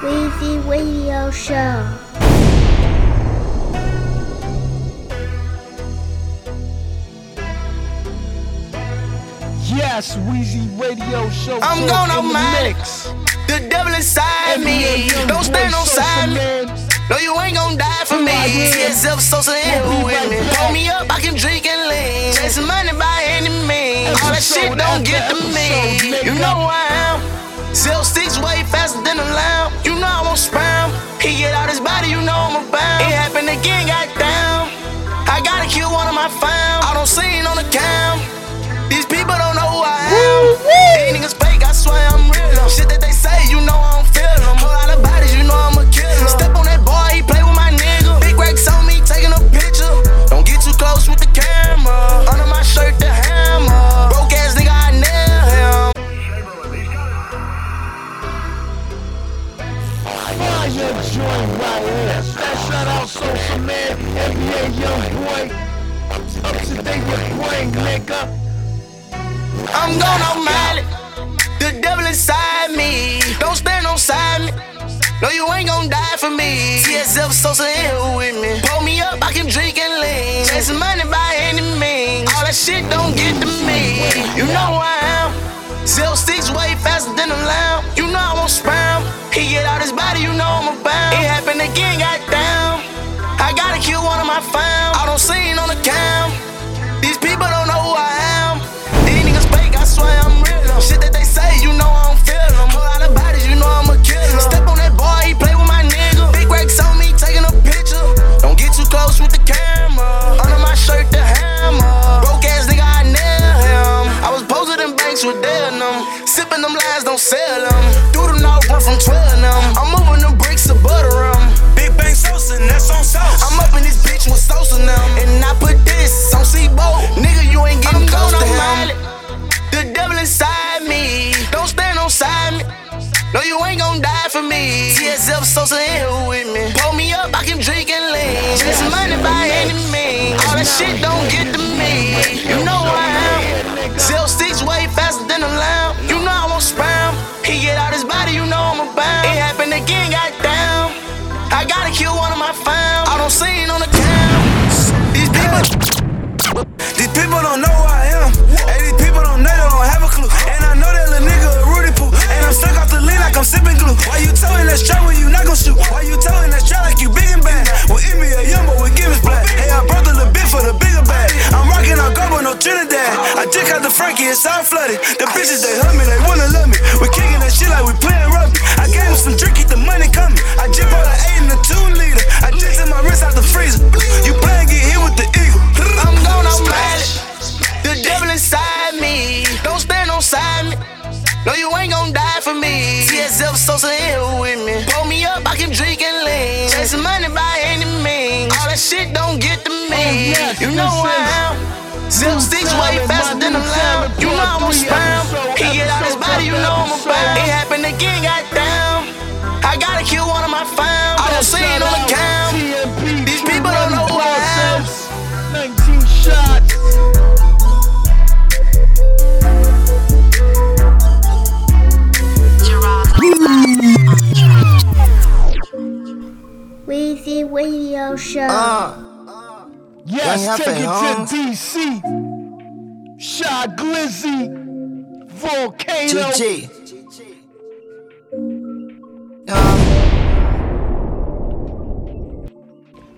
Weezy Radio Show. Yes, Weezy Radio Show. I'm gonna in the mix. The devil inside me. Don't stand on social side me. No, you ain't gon' die for me. Right here. TSF Sosa in We'll be with me. Pull me up, I can drink and lean. Chasing money by any means. All that shit don't get to me. You know who I am. Sell sticks way faster than a lamb. You know I won't sperm. He get out his body, you know I'm abound. It happened again, goddamn. I gotta kill one of my fam. I don't see it on the cam. These people don't know who I am. These niggas fake, I swear I'm real. Shit that they say, you know I NBA young boy. Up to date with brain, nigga. I'm gonna mile. The devil inside me. Don't stand on side me. No, you ain't gon' die for me. TSF Sosa in with me. Pull me up, I can drink and lean. Chasing money by any means. All that shit don't get to me. You know who I am. Sell sticks way faster than a lamb. You know I won't sperm. He get out his body, you know I'm abound. It happened again, goddamn. I gotta kill one of my fam. I don't see on the cam. These people don't know who I am. These niggas fake, I swear I'm real. Shit that they say, you know I don't feel them. Whole lot of bodies, you know I'm a killer. Step on that boy, he play with my nigga. Big racks on me, taking a picture. Don't get too close with the camera. Under my shirt, the hammer. Broke ass nigga, I nail him. I was posted in banks with denim. Sipping them lines, don't sell them. Do them all run from 12 them. I'm moving them bricks to butter 'em. Big Bang Sosa, and that's on sauce. I'm up in this bitch with Sosa now. And I put this on C-Bo. Nigga, you ain't getting close to him. The devil inside me. Don't stand on side me. No, you ain't gon' die for me. TSF Sosa in here with me. Pull me up, I can drink and lean. Chasing money by any means. All that shit don't get to me. You know who I am. I gotta kill one of my fam. I don't see it on the I'm sipping glue. Why you towing that strap when you not gon' shoot? Why you towing that strap like you big and bad? Well, it be a young boy with Gibbons black. Hey, I brought the little bit for the bigger bag. I'm rocking on go with no Trinidad. I just got the Frankie, it's all flooded. The bitches, they hug me, they wanna love me. We kicking that shit like we playing rugby. I gave him some drink, keep the money coming. I just bought an 8 and a 2 liter. I just took my wrist out the freezer. You playing, get hit with the eagle. I'm gonna smash. The devil inside me. Don't stand on side me. No, you ain't gon' die for me. TSF Sosa in here with me. Pull me up, I can drink and lean. Chasing money by any means. All that shit don't get to me. You know I am. Sell sticks way faster than a lamb. You know I'm a sperm. He get out his body, you know I'm a bound. It happened again, goddamn. I gotta kill one of my fam. Weezy Radio Show. Uh, Yes, Young take it Holmes. to DC. Shy Glizzy. Volcano. GG.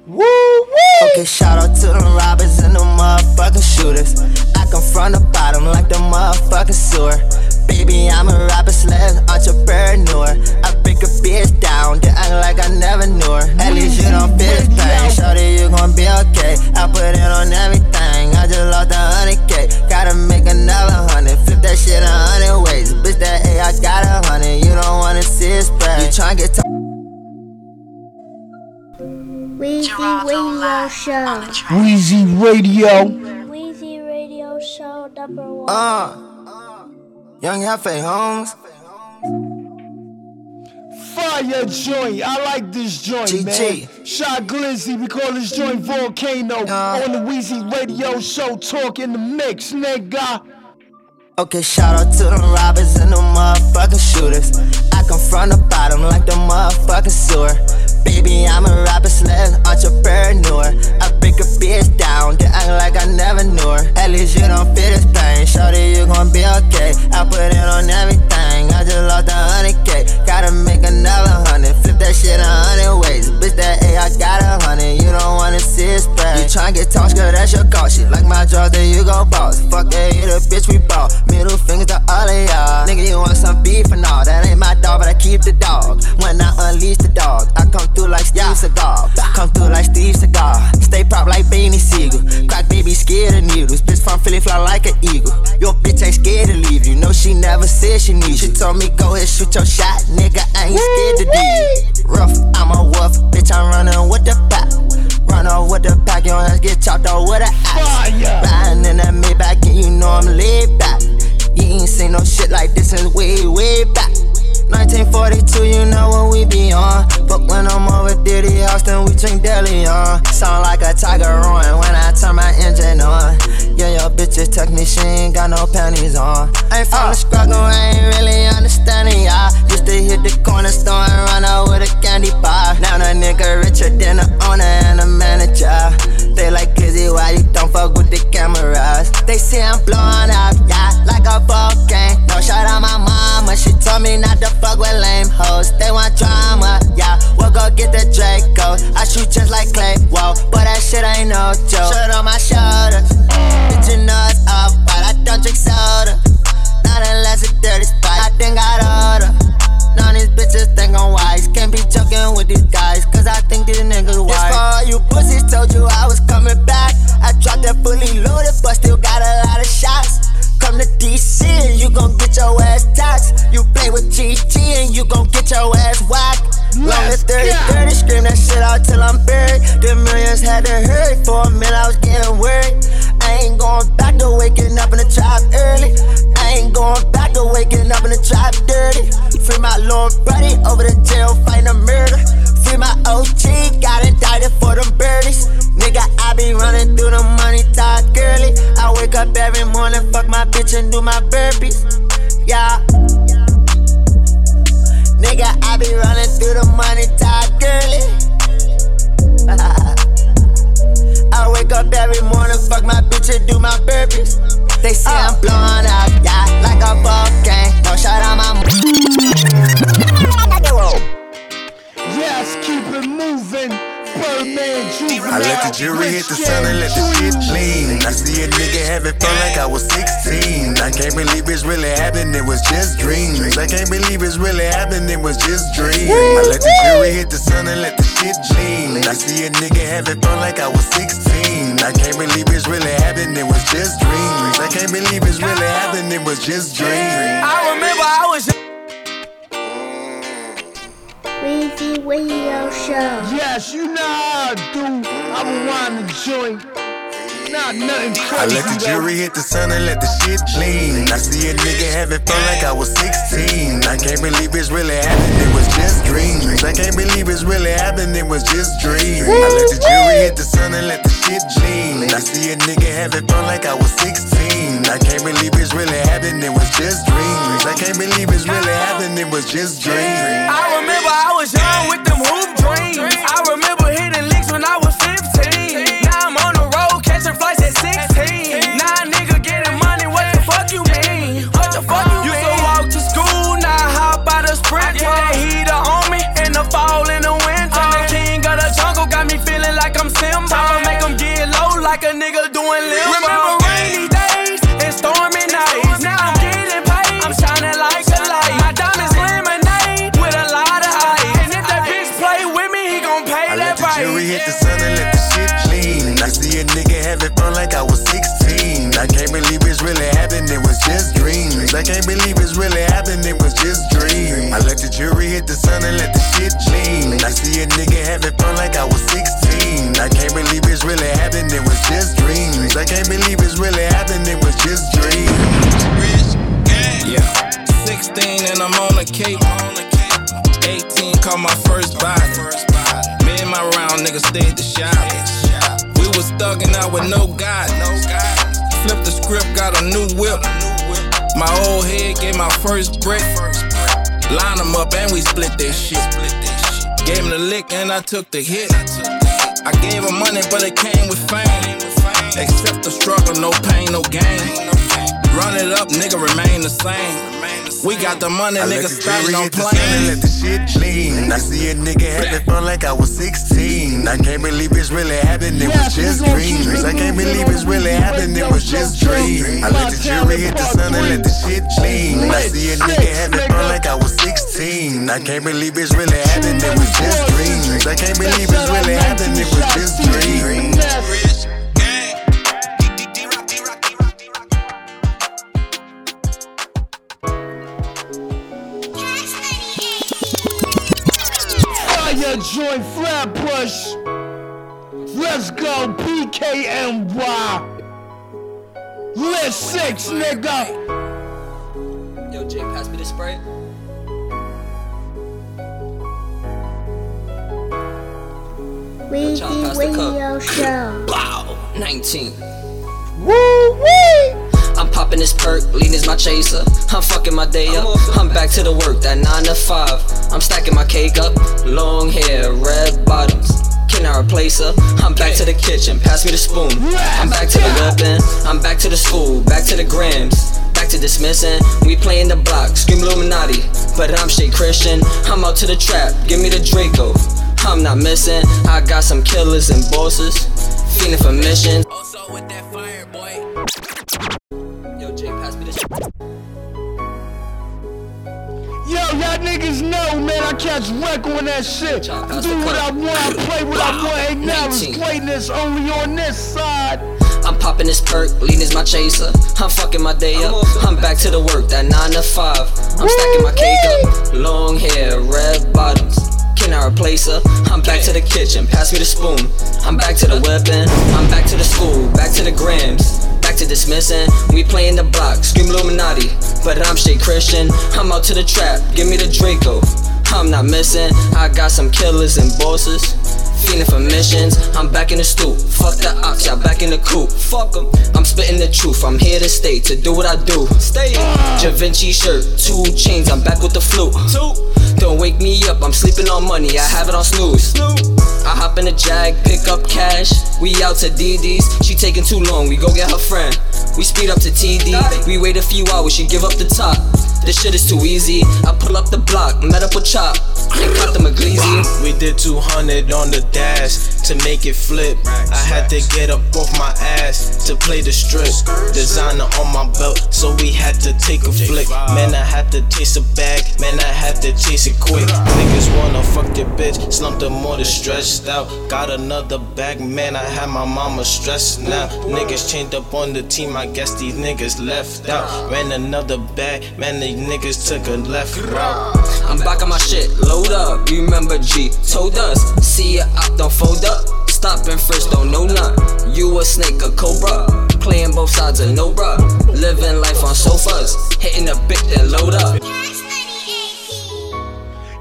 Woo woo. Okay, shout out to the robbers and the motherfucking shooters. I come from the bottom like the motherfucking sewer. Baby, I'm a rapper slash entrepreneur. I break a bitch down, then act like I never knew her. At least you don't feel this pain. Shorty, you gon' be okay. I put it on everything. I just lost a hundred K. Gotta make another hundred. Flip that shit a hundred ways. Bitch, that A, I got a hundred. You don't wanna see it spread. You tryna get to Weezy Radio Show. Weezy Radio. Weezy Radio Show number one. Uh, Young Hefe, Holmes. Fire joint. I like this joint, GG. man. Shy Glizzy. We call this joint Volcano. Uh. On the Weezy Radio Show. Talk in the mix, nigga. Okay, shout out to them robbers and them motherfucking shooters. I come from the bottom like the motherfucking sewer. Baby, I'm a rapper slash entrepreneur. I break a bitch down, then act like I never knew her. At least you don't feel this pain. Shorty, you gon' be okay. I put it on everything. I just lost a hundred K. Gotta make another hundred. Flip that shit a hundred ways. Bitch, that A, I got a hundred. You don't wanna see it spread. You tryna get tossed, girl, that's your call. Shit like my jaw, then you gon' boss. Fuck that, you the bitch we bought. Middle fingers to all of y'all. Nigga, you want some beef and all. That ain't my dog, but I keep the dog. When I unleash the dog, I come through like Steve Seagal. Come through like Steve Seagal. Stay prop like Beanie Sigel. Crack baby scared of needles. Bitch from Philly fly like an eagle. Your bitch ain't scared to leave you. No, she never said she needs you. She told me go ahead, shoot your shot. Nigga, I ain't scared to leave. Rough, I'm a wolf. Bitch, I'm running with the pack. Run off with the pack, your ass get chopped off with an axe. Riding in that Maybach, and you know I'm laid back. You ain't seen no shit like this since way, way back. 1942, you know what we be on. But when I'm over Diddy Austin, we drink deli on. Uh. Sound like a tiger roaring when I turn my engine on. Yeah, your bitches text me, she ain't got no panties on. I Ain't from the struggle, I ain't really understanding y'all. Used to hit the corner store and run out with a candy bar. Now the nigga richer than the owner and the manager. They like Kizzy, why you don't fuck with the cameras? They say I'm blowing up, yeah, like a volcano. No shout out my mama, she told me not to fuck with lame hoes. They want drama, yeah. We'll go get the Draco. I shoot just like Clay, whoa. But that shit ain't no joke. Shirt on my shoulders. Bitch, you know it's but I don't drink soda. Not unless it's dirty spot. I and let the shit lean. I see a nigga having fun like I was 16. I can't believe it's really happening, it was just dreams. I can't believe it's really happening, it was just dreams. I remember I was Weezy Radio Show. Yes, you know how I do. I will wind the joint. Nothing I let the jury hit the sun and let the shit lean. I see a nigga having fun like I was 16. I can't believe it's really happening, it was just dreams. I can't believe it's really happening, it was just dreams. I let the jury hit the sun and let the shit lean. I see a nigga having fun like I was 16. I can't believe it's really happening, it was just dreams. I can't believe it's really happening, it was just dreams. I remember I was young with them stayed the shop. We was thugging out with no God. Flipped the script, got a new whip. My old head gave my first brick. Line them up and we split that shit. Gave him the lick and I took the hit. I gave him money, but it came with fame. Accept the struggle, no pain, no gain. Run it up, nigga, remain the same. We got the money, I nigga, let the starting jury on sun let the shit lean. I see a nigga having fun like I was 16. I can't believe it's really happening, it was just dreams. I can't believe it's really happening, it was just dreams. I let the jury hit the sun and let the shit lean. I see a nigga having fun like I was 16. I can't believe it's really happening, it was just dreams. I can't believe it's really happening, it was just dreams. Let's go, PKNY. List six, nigga. Yo, Jay, pass me the spray. Weezy pass the cup. Radio Show. Wow, 19. Woo wee. I'm popping this perk, lean is my chaser. I'm fucking my day up. I'm back to the work, that 9 to 5. I'm stacking my cake up. Long hair, red bottoms. Can I replace her? I'm back to the kitchen, pass me the spoon. I'm back to the weapon, I'm back to the school, back to the grams. Back to dismissing, we playing the block, scream Illuminati. But I'm straight Christian, I'm out to the trap, give me the Draco. I'm not missing, I got some killers and bosses, fiending for missions. Yo, y'all niggas know, man, I catch wreck on that shit. I do what. I want, I play what I want. Ain't now it's 19. greatness only on this side. I'm popping this perk, lean is my chaser. I'm fucking my day up. I'm back to the work, that 9 to 5. I'm stacking my cake up. Long hair, red bottoms. Can I replace her? I'm back to the kitchen, pass me the spoon. I'm back to the weapon, I'm back to the school, back to the grams. Back to dismissing, we playing the block, scream Illuminati. But I'm straight Christian, I'm out to the trap, give me the Draco. I'm not missing, I got some killers and bosses. Fiending for missions, I'm back in the stoop. Fuck the ox, y'all back in the coop. Fuck Fuck 'em. I'm spitting the truth, I'm here to stay, to do what I do. Stay Da Vinci shirt, two chains, I'm back with the flu. Two. Don't wake me up, I'm sleeping on money, I have it on snooze. I hop in the jag, pick up cash. We out to DD's, she taking too long, we go get her friend. We speed up to TD, we wait a few hours, she give up the top. This shit is too easy. I pull up the block, met up with Chop, and caught the McGleezy. We did 200 on the dash to make it flip. I had to get up off my ass to play the strip. Designer on my belt, so we had to take a flick. Man, I had to chase a bag, man, I had to chase it quick. Niggas wanna fuck your bitch, slumped them more than stressed out. Got another bag, man, I had my mama stressed now. Niggas changed up on the team, I guess these niggas left out. Ran another bag, man, these niggas took a left route. I'm back on my shit, load up. You remember G told us, see ya out, don't fold up. Stop and first, don't know none. You a snake, a cobra. Playing both sides of no bruh. Living life on sofas. Hitting a bit, then load up.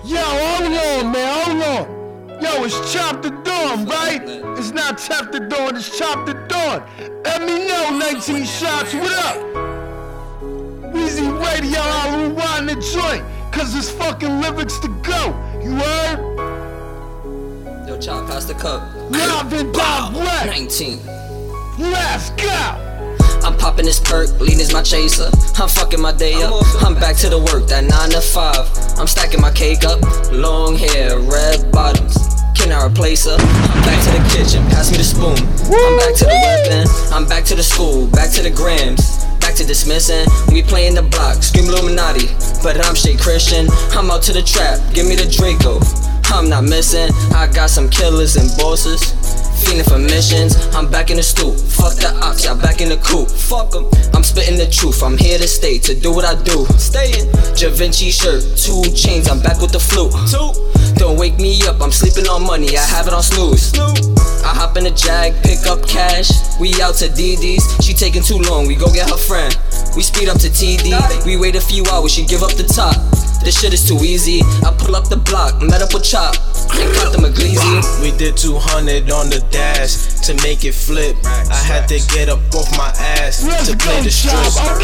Yo, hold on, man, hold on. Yo, it's Chop the Dawn, right? It's not Tap the Dawn, it's Chop the Dawn. Let me know, 19 shots, what up? Weezy Radio, I'll rewind the joint, cause it's fucking lyrics to go. You heard? Chop, pass the cup. Live and direct. 19. Let's go. I'm popping this perk, lean is my chaser. I'm fucking my day up. I'm back to the work, that 9 to 5. I'm stacking my cake up. Long hair, red bottoms. Can I replace her? I'm back to the kitchen, pass me the spoon. I'm back to the weapon, I'm back to the school, back to the grams. Back to dismissing, we playing the block, scream Illuminati. But I'm straight Christian, I'm out to the trap, give me the Draco. I'm not missing, I got some killers and bosses. Fiending for missions, I'm back in the stoop. Fuck the ops, y'all back in the coop. Fuck 'em. I'm spitting the truth, I'm here to stay, to do what I do. Staying. Da Vinci shirt, two chains, I'm back with the flute. Two. Don't wake me up, I'm sleeping on money, I have it on snooze. I hop in the jag, pick up cash. We out to DD's, she taking too long, we go get her friend. We speed up to TD, we wait a few hours, she give up the top. This shit is too easy. I pull up the block, met up with Chop, and cut the McGleezy. We did 200 on the dash to make it flip. I had to get up off my ass to play the strip.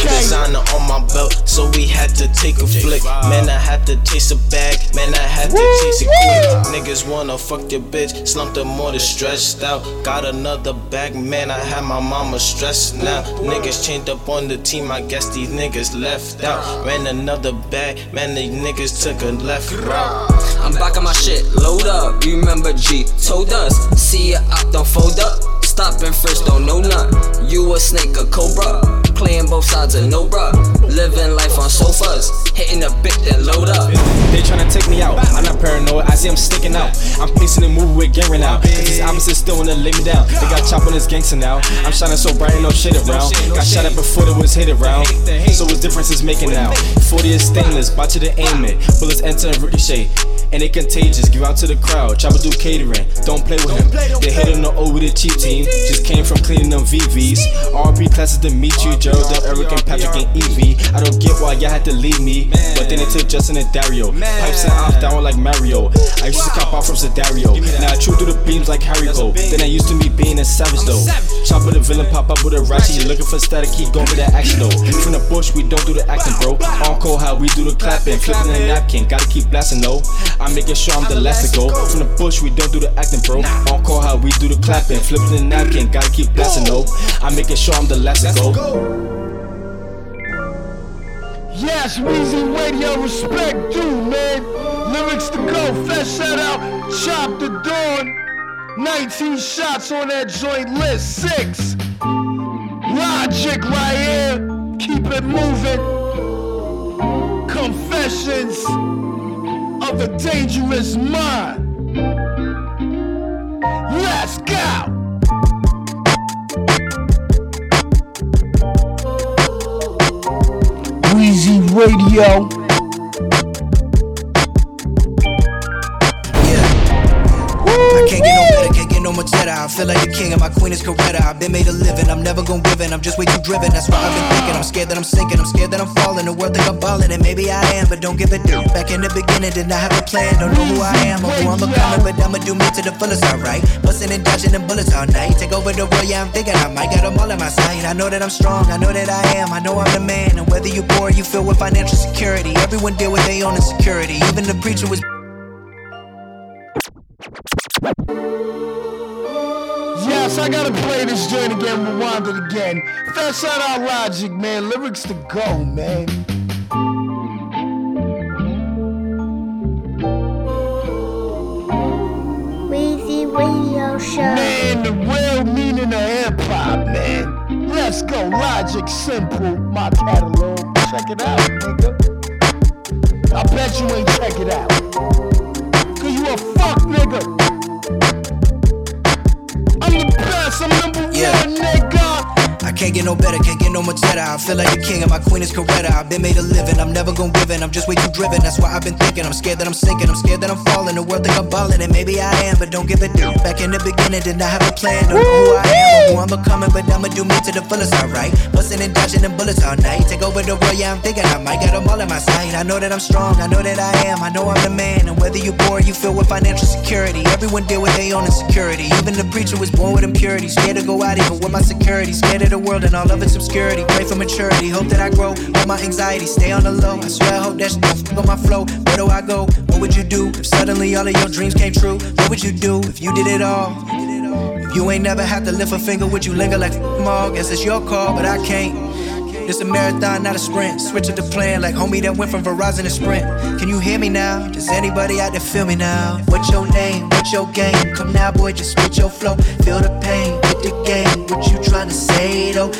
Designer on my belt, so we had to take a flick. Man, I had to chase a bag. Man, I had to chase it quick. Niggas wanna fuck your bitch, slumped her more than stretched out. Got another bag, man. I had my mama stressed now. Niggas changed up on the team. I guess these niggas left out. Ran another bag, man. These niggas took a left route. I'm back on my shit, load up. You remember G told us, see ya up, don't fold up. Stop and frisk, don't know none. You a snake, a cobra. Playing both sides of no bruh. Living life on sofas. Hitting a bit, then load up. They tryna take me out. I'm not paranoid. I see them sticking out. I'm pacing the movie with Gary now. Cause these opposites still wanna lay me down. They got chop on this gangster now. I'm shining so bright, no shit around. Got shot at before there was hit around. So what difference is making now. 40 is stainless, watch it and aim it. Bullets enter and ricochet. And they contagious, give out to the crowd. Chopper do catering, don't play with him. They hit him no O with a cheap team. Just came from cleaning them VVs. RP classes to meet you, Gerald, Eric, and Patrick, and Evie. I don't get why y'all had to leave me. But then it took Justin and Dario. Pipes and off down like Mario. I used to cop out from Sedario. Now I chew through the beams like Harry Go. Then I used to be being a savage though. Chopper the villain pop up with a ratchet. You looking for static, keep going with that action though. From the bush, we don't do the acting, bro. Encore how we do the clapping. Flipping the napkin, gotta keep blasting though. I'm making sure I'm the last to go. From the bush, we don't do the acting, bro. Encore how we do the clapping. Flipping the napkin, gotta keep blasting though. I'm making sure I'm the last to go. Yes, Weezy Radio, respect due, man. Lyrics to go, fresh shout out, chop the dawn. 19 shots on that joint list, six. Logic right here, keep it moving. Confessions of a dangerous mind. Let's go. Weezy Radio. I can't get no better, can't get no much better. I feel like the king and my queen is Coretta. I've been made a living, I'm never gonna give in. I'm just way too driven, that's why I've been thinking. I'm scared that I'm sinking, I'm scared that I'm falling. The world think I'm balling, and maybe I am, but don't give a damn. Back in the beginning, did not have a plan. Don't know who I am or who I'm becoming, but I'ma do me to the fullest, alright. Busting and dodging them bullets all night. Take over the world, yeah, I'm thinking I might got them all on my side. I know that I'm strong, I know that I am, I know I'm the man. And whether you're poor, you feel with financial security. Everyone deal with their own insecurity. Even the preacher was. I gotta play this joint again, rewind it again. Shout out Logic, man. Lyrics to go, man. Weezy Radio Show. Man, the real meaning of hip hop, man. Let's go, Logic, simple, my catalog. Check it out, nigga. I bet you ain't check it out. Can't get no better, can't get no much better. I feel like the king and my queen is Coretta. I've been made a living, I'm never gonna give in. I'm just way too driven, that's why I've been thinking. I'm scared that I'm sinking, I'm scared that I'm falling. The world think I'm balling, and maybe I am, but don't give a damn. Back in the beginning, did not have a plan. Don't know who I am or who I'm becoming, but I'ma do me to the fullest, alright. Busting and dodging them bullets all night. Take over the world, yeah, I'm thinking I might got them all in my sight. I know that I'm strong, I know that I am, I know I'm the man. And whether you're poor, you feel with financial security. Everyone deal with their own insecurity. Even the preacher was born with impurity. Scared to go out even with my security. Scared of the world and all of its obscurity. Pray for maturity, hope that I grow. All my anxiety, stay on the low. I swear I hope that shit don't fuck on my flow. Where do I go? What would you do if suddenly all of your dreams came true? What would you do if you did it all? If you ain't never had to lift a finger, would you linger like all? Guess it's your call, but I can't. It's a marathon, not a sprint. Switch up the plan like homie that went from Verizon to Sprint. Can you hear me now? Does anybody out there feel me now? What's your name? What's your game? Come now, boy, just switch your flow. Feel the pain, hit the game. What you trying to say though?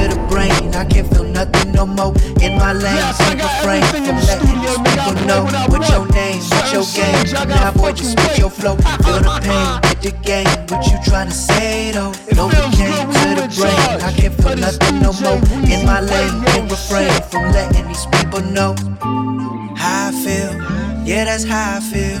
To the brain. I can't feel nothing no more. In my lane, Yes, I got refrain from letting these people know. What's your name? What's your game? scenes, I Come got now, boy, just spit your flow. Feel the pain, hit the game. What you trying to say though? It feels Novocaine to the brain. I can't feel nothing no more. In my lane, can't refrain from letting these people know how I feel. Yeah, that's how I feel.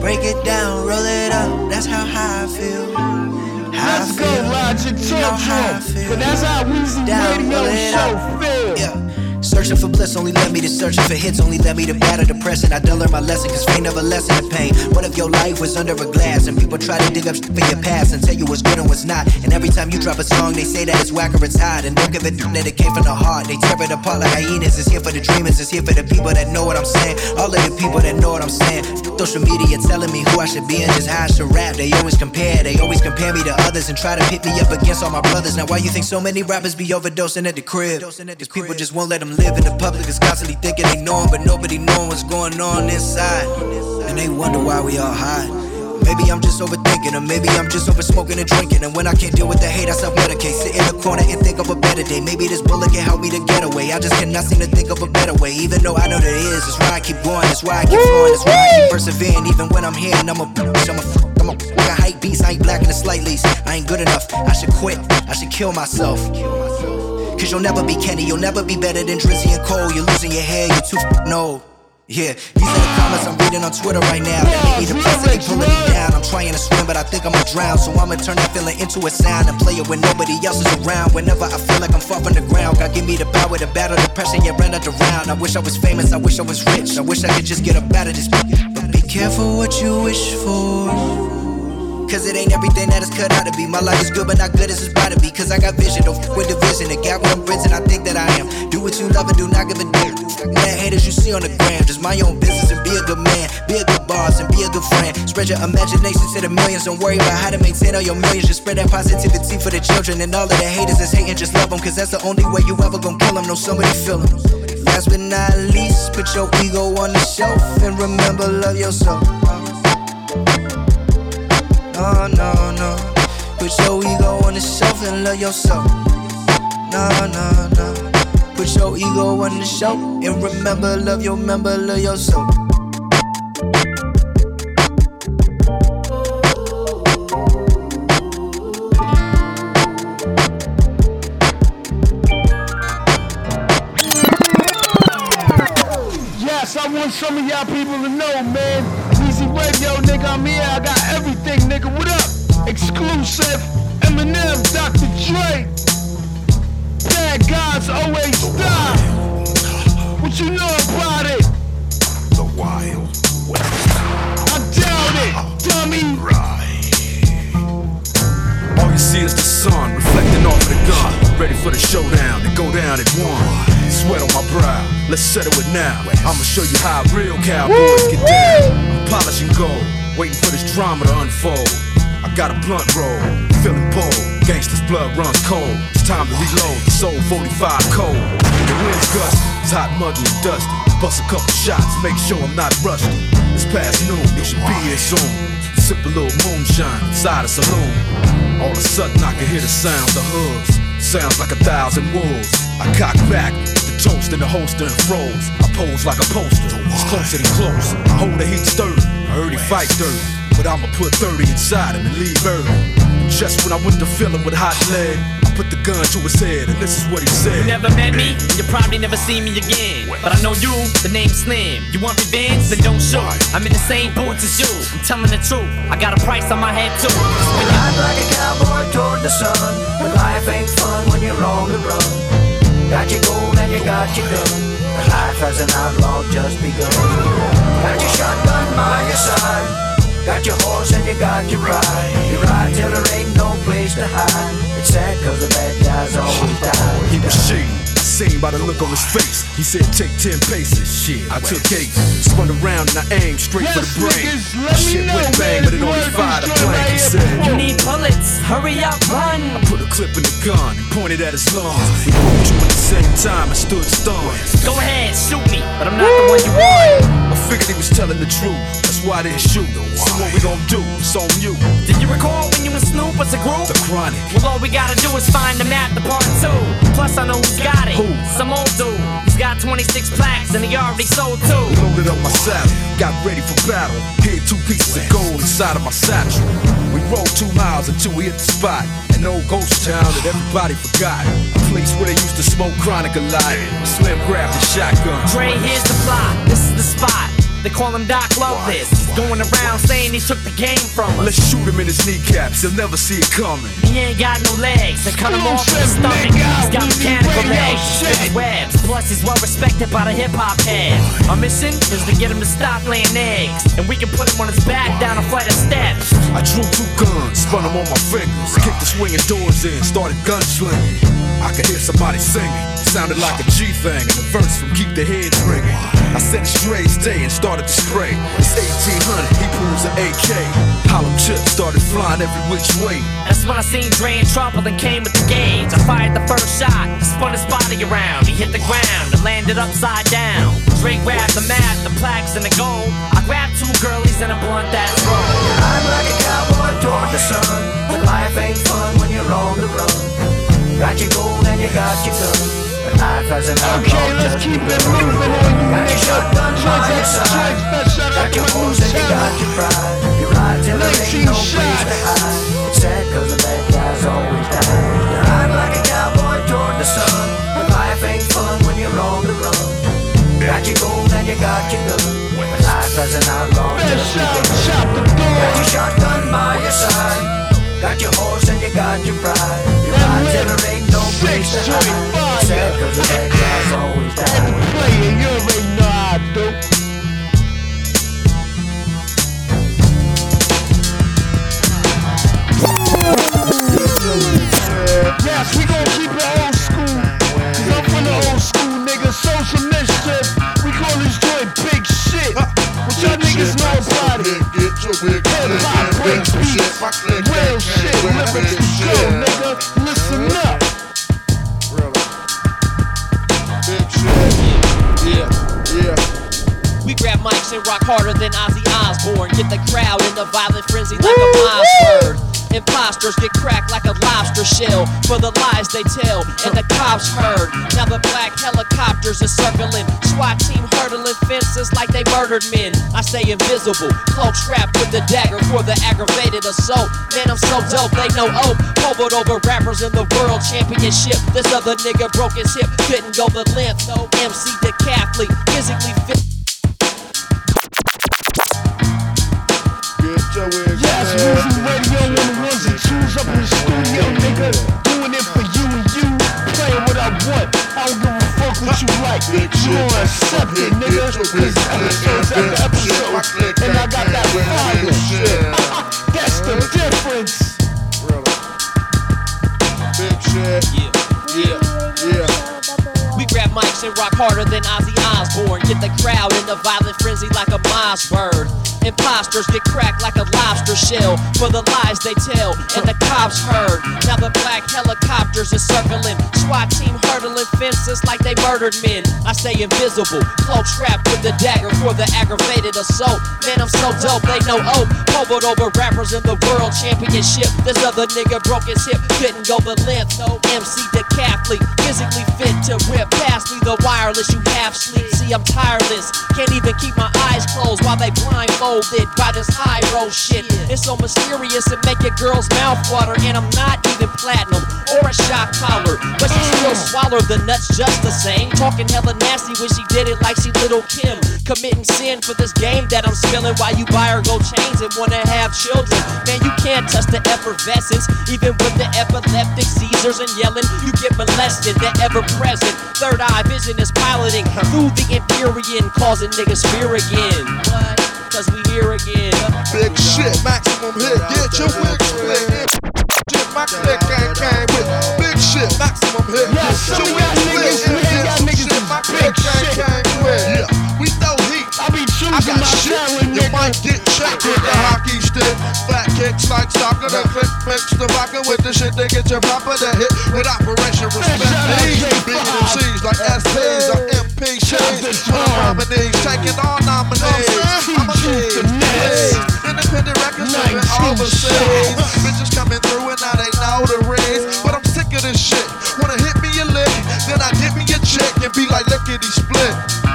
Break it down, roll it up. That's how high I feel. Let's go. Logic, talk how I to him. feel. But that's how Weezy Radio Show up. Searching for bliss only led me to searching for hits, only led me to battle depression. I done learned my lesson, cause fame never lessen the pain. What if your life was under a glass and people try to dig up shit for your past and tell you what's good and what's not? And every time you drop a song, they say that it's whack or it's hot. And don't give a damn that it came from the heart. They tear it apart like hyenas. It's here for the dreamers, it's here for the people that know what I'm saying. All of the people that know what I'm saying. Social media telling me who I should be and just how I should rap. They always compare, they always compare me to others and try to pit me up against all my brothers. Now, why you think so many rappers be overdosing at the crib? Cause people just won't let them live in the public. Is constantly thinking they know 'em, but nobody knowing what's going on inside. And they wonder why we all hide. Maybe I'm just overthinking, or maybe I'm just over smoking and drinking. And when I can't deal with the hate, I self medicate. Sit in the corner and think of a better day. Maybe this bullet can help me to get away. I just cannot seem to think of a better way. Even though I know there is, that's why I keep going, that's why I keep flowing, that's why I keep persevering. Even when I'm here and I'm a bitch, I'm a f- I'm a f- a hype beast. I ain't black in the slight least. I ain't good enough. I should quit. I should kill myself. kill myself. Cause you'll never be Kenny, you'll never be better than Drizzy and Cole. You're losing your hair, you're too f***ing old. Yeah, these are the comments I'm reading on Twitter right now. They make me depressed, they pulling me down. I'm trying to swim, but I think I'ma drown. So I'ma turn that feeling into a sound and play it when nobody else is around. Whenever I feel like I'm far from the ground, God give me the power to battle depression, yeah, run around. I wish I was famous, I wish I was rich. I wish I could just get up out of this. But be careful what you wish for. Cause it ain't everything that it's cut out to be. My life is good, but not good as it's about to be. Cause I got vision, don't f with division. The gap when I'm bridging, I think that I am. Do what you love and do not give a damn. That haters you see on the gram. Just mind your own business and be a good man. Be a good boss and be a good friend. Spread your imagination to the millions. Don't worry about how to maintain all your millions. Just spread that positivity for the children. And all of the haters that's hating, just love them. Cause that's the only way you ever gonna kill them. Know somebody feel them. Last but not least, put your ego on the shelf and remember, love yourself. No, no, no. Put your ego on the shelf and love yourself. No, no, no. Put your ego on the shelf and remember, love your member, love yourself. Yes, I want some of y'all people to know, man. Easy Radio, nigga, I'm here. I got everything, nigga. What up? Exclusive. Eminem, Dr. Dre. Bad guys always die. What you know about it? The Wild West. I doubt it, dummy. All you see is the sun reflecting off of the gun. Ready for the showdown to go down at one. Sweat on my brow, let's settle it now. I'ma show you how real cowboys get down. I'm polishing gold, waiting for drama to unfold. I got a blunt roll, feeling bold. Gangsta's blood runs cold. It's time to reload. The soul 45 cold. The wind's gust, it's hot, muggy, and dusty. Bust a couple shots, make sure I'm not rusty. It's past noon, you should be here soon. Sip a little moonshine inside a saloon. All of a sudden I can hear the sounds of hooves. Sounds like a thousand wolves. I cock back, the toast in the holster and froze. I pose like a poster, it's closer than close. I hold the heat stirred, I heard he fight dirty. But I'ma put 30 inside him and leave early. And just when I went to fill him with hot lead, I put the gun to his head, and this is what he said. You never met me, and you probably never see me again. But I know you, the name's Slim. You want revenge? Then don't shoot. I'm in the same boots as you. I'm telling the truth. I got a price on my head too. Ride like a cowboy toward the sun. But life ain't fun when you're on the run. Got your gold and you got your gun. But life as an outlaw just begun. Got your shotgun by your side. Got your horse and you got your ride. You ride till there ain't no place to hide. It's sad cause the bad guys always die. He was shady. Seen by the look on his face. He said, take 10 paces. Shit, I took eight. Spun around and I aimed straight for the brain. Shit went bang, but it only fired a blank. He said, You need bullets. Hurry up, run. I put a clip in the gun and pointed at his lungs. We pulled you at the same time and stood stunned. Go ahead, shoot me, but I'm not the one you want. I figured he was telling the truth. That's why I didn't shoot. So what we gon' do? It's on you. Did you recall when you and Snoop was a group? The chronic. Well, all we gotta do is find the map to part two. Plus, I know who's got it. Who? Some old dude. He's got 26 plaques and he already sold two. Loaded up my saddle, got ready for battle. Hid two pieces of gold inside of my satchel. We rode two miles until we hit the spot. An old ghost town that everybody forgot. A place where they used to smoke chronic a lot. Slim grabbed a shotgun. Dre, here's the plot. This is the spot. They call him Doc Loveless. Going around saying he took the game from us. Let's shoot him in his kneecaps, he'll never see it coming. He ain't got no legs, they cut him off with his stomach. He's got mechanical legs, spits webs. Plus, he's well respected by the hip hop heads. Our mission is to get him to stop laying eggs, and we can put him on his back down a flight of steps. I drew two guns, spun them on my fingers, kicked the swinging doors in, started gunslinging. I could hear somebody singing, sounded like a G thing, and the verse from Keep the Heads Ringing. I set a straight day and started to spray. It's 1800, he pulls an AK. Hollow chips started flying every which way. That's when I seen Dre in trouble and came with the gauge. I fired the first shot, spun his body around. He hit the ground and landed upside down. Dre grabbed the map, the plaques, and the gold. I grabbed two girlies and a blunt that's roll. I'm like a cowboy toward the sun. But life ain't fun when you're on the run. Got your gold and you got your gun. But life has an Okay, let's keep it moving on you Got your shotgun by your side. Got your horse and you got your pride. You ride till there ain't no place to hide. It's sad cause the bad guys always die. You ride like a cowboy toward the sun. But life ain't fun when you're on the run. Got your gold and you got your gun. But life has an outlaw just begun. Got your shotgun by your side. Got your horse and you got your pride. You ride till there ain't no place to hide. Sad cause the bad guys always die. Play it, you already know I do. Yes, we gon' keep it old school. Cause I'm from the old school, nigga. Social mischief. We call this joint big shit. What y'all niggas know about it? Hip hop break beats. Real shit. Lyrics is good, nigga. Listen up. Grab mics and rock harder than Ozzy Osbourne. Get the crowd in a violent frenzy like a mob bird. Imposters get cracked like a lobster shell for the lies they tell, and the cops heard. Now the black helicopters are circling, SWAT team hurdling fences like they murdered men. I stay invisible, cloak strapped with the dagger for the aggravated assault. Man, I'm so dope, they know oh. Hovered over rappers in the world championship. This other nigga broke his hip, couldn't go the length. No MC decathlete, physically fit. On the ones and twos up in the studio, nigga. Doing it for you and you. Playing what I want. I don't give a fuck what you like. You after episode. And I got that fire. That's the difference. We grab mics and rock harder than Ozzy Osbourne. Get the crowd in a violent frenzy like a moss bird. Imposters get cracked like a lobster shell for the lies they tell, and the cops heard. Now the black helicopters are circling, SWAT team hurdling fences like they murdered men. I stay invisible, cloak strapped with the dagger for the aggravated assault. Man, I'm so dope, they know oh. Hovered over rappers in the world championship. This other nigga broke his hip, couldn't go the length. No MC decathlete, physically fit to rip past me the wireless. You half sleep, see I'm tireless. Can't even keep my eyes closed while they blindfolded by this high road shit. It's so mysterious it make your girl's mouth water, and I'm not even platinum or a shock collar, but she still swallowed the nuts just the same. Talking hella nasty when she did it like she little Kim, committing sin for this game that I'm spilling while you buy her gold chains and wanna have children. Man, you can't touch the effervescence, even with the epileptic seizures and yelling. You get molested, the ever present. Third eye vision is piloting through the Empyrean, causing niggas fear again. What? Cause we here again. Big shit, maximum hit. Get your wig split. Shit, my click ain't came with. Big shit, maximum hit. Yes, some of y'all niggas, man, y'all niggas is my big click ain't shit. came with. Yeah, we throw got shit. You might get checked with the hockey stick. Flat kicks like soccer. The click mix the vodka with the shit. They get your proper to hit with Operation Respect. Beat MCs like SPs or MPCs. When I'm nominees, taking all nominees. I'm a. Independent records living overseas. Bitches coming through and now they know the rings. But I'm sick of this shit. Wanna hit me a lick, then I get me a check and be like lickety split.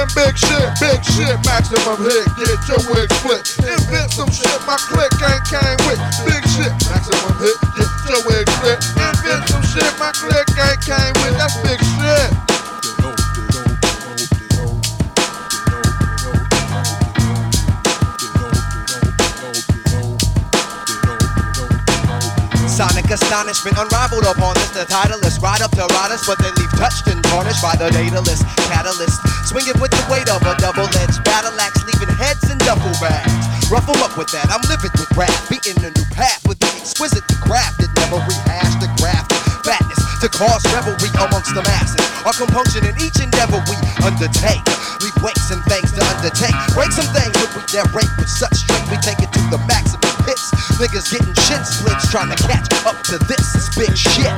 Doing big shit, big shit, maximum hit, get your wig split. Invent some shit, my click ain't came with. Big shit, maximum hit, get your wig split. Invent some shit, my click ain't came with. That's big shit. Astonishment unrivaled upon this. The titleist ride up to ride us, but they leave touched and tarnished by the dataless catalyst. Swinging with the weight of a double-edged battle axe, leaving heads in duffel bags. Ruffle up with that, I'm livid with rap, beating a new path with the exquisitely crafted, never rehashed the graft. To cause revelry amongst the masses. Our compunction in each endeavor we undertake. We weights and things to undertake. Break some things when we narrate with such strength we take it to the maximum hits. Niggas getting shit splits trying to catch up to this is big shit.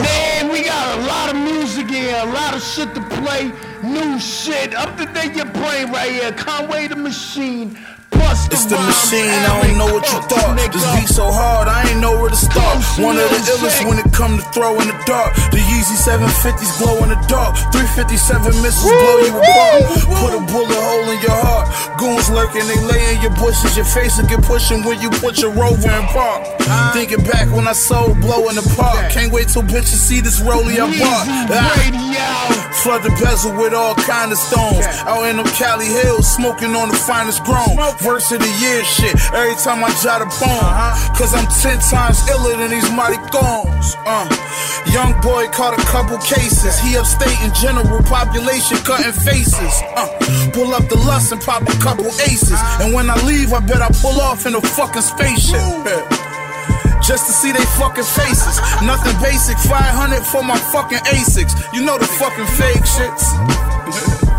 Man, we got a lot of music here, a lot of shit to play, new shit, up to date your brain right here. Conway the Machine. It's the machine, I don't know what you thought. This beat so hard, I ain't know where to start. One of the illest when it come to throw in the dark. The Yeezy 750s glow in the dark. 357 missiles blow you apart. Put a bullet hole in your heart. Goons lurking, they lay in your bushes. Your face will get pushing when you put your rover in park. Thinking back when I sold blow in the park. Can't wait till bitches see this rollie I bought. Ah. Flood the bezel with all kind of stones. Out in them Cali Hills, smoking on the finest grown. Verse of the year shit. Every time I jot a bone. Cause I'm ten times iller than these maricones. Uh. Young boy caught a couple cases. He upstate in general population cutting faces. Uh. Pull up the lust and pop a couple aces. And when I leave, I bet I pull off in a fucking spaceship. Just to see they fucking faces. Nothing basic, 500 for my fucking Asics. You know the fucking fake shits.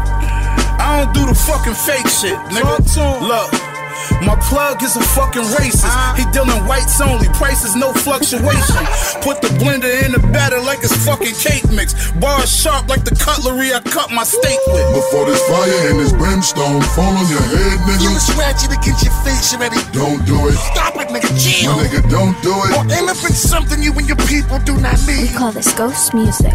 I don't do the fucking fake shit, nigga. Look. My plug is a fucking racist. Uh-huh. He dealing whites only, prices no fluctuation. Uh-huh. Put the blender in the batter like it's fucking cake mix. Bars sharp like the cutlery I cut my steak with. Before this fire and this brimstone fall on your head, nigga. You scratch it against your face already. Don't do it. Stop it, nigga. Chill. My nigga, don't do it. Or aim up in something you and your people do not need. We call this ghost music.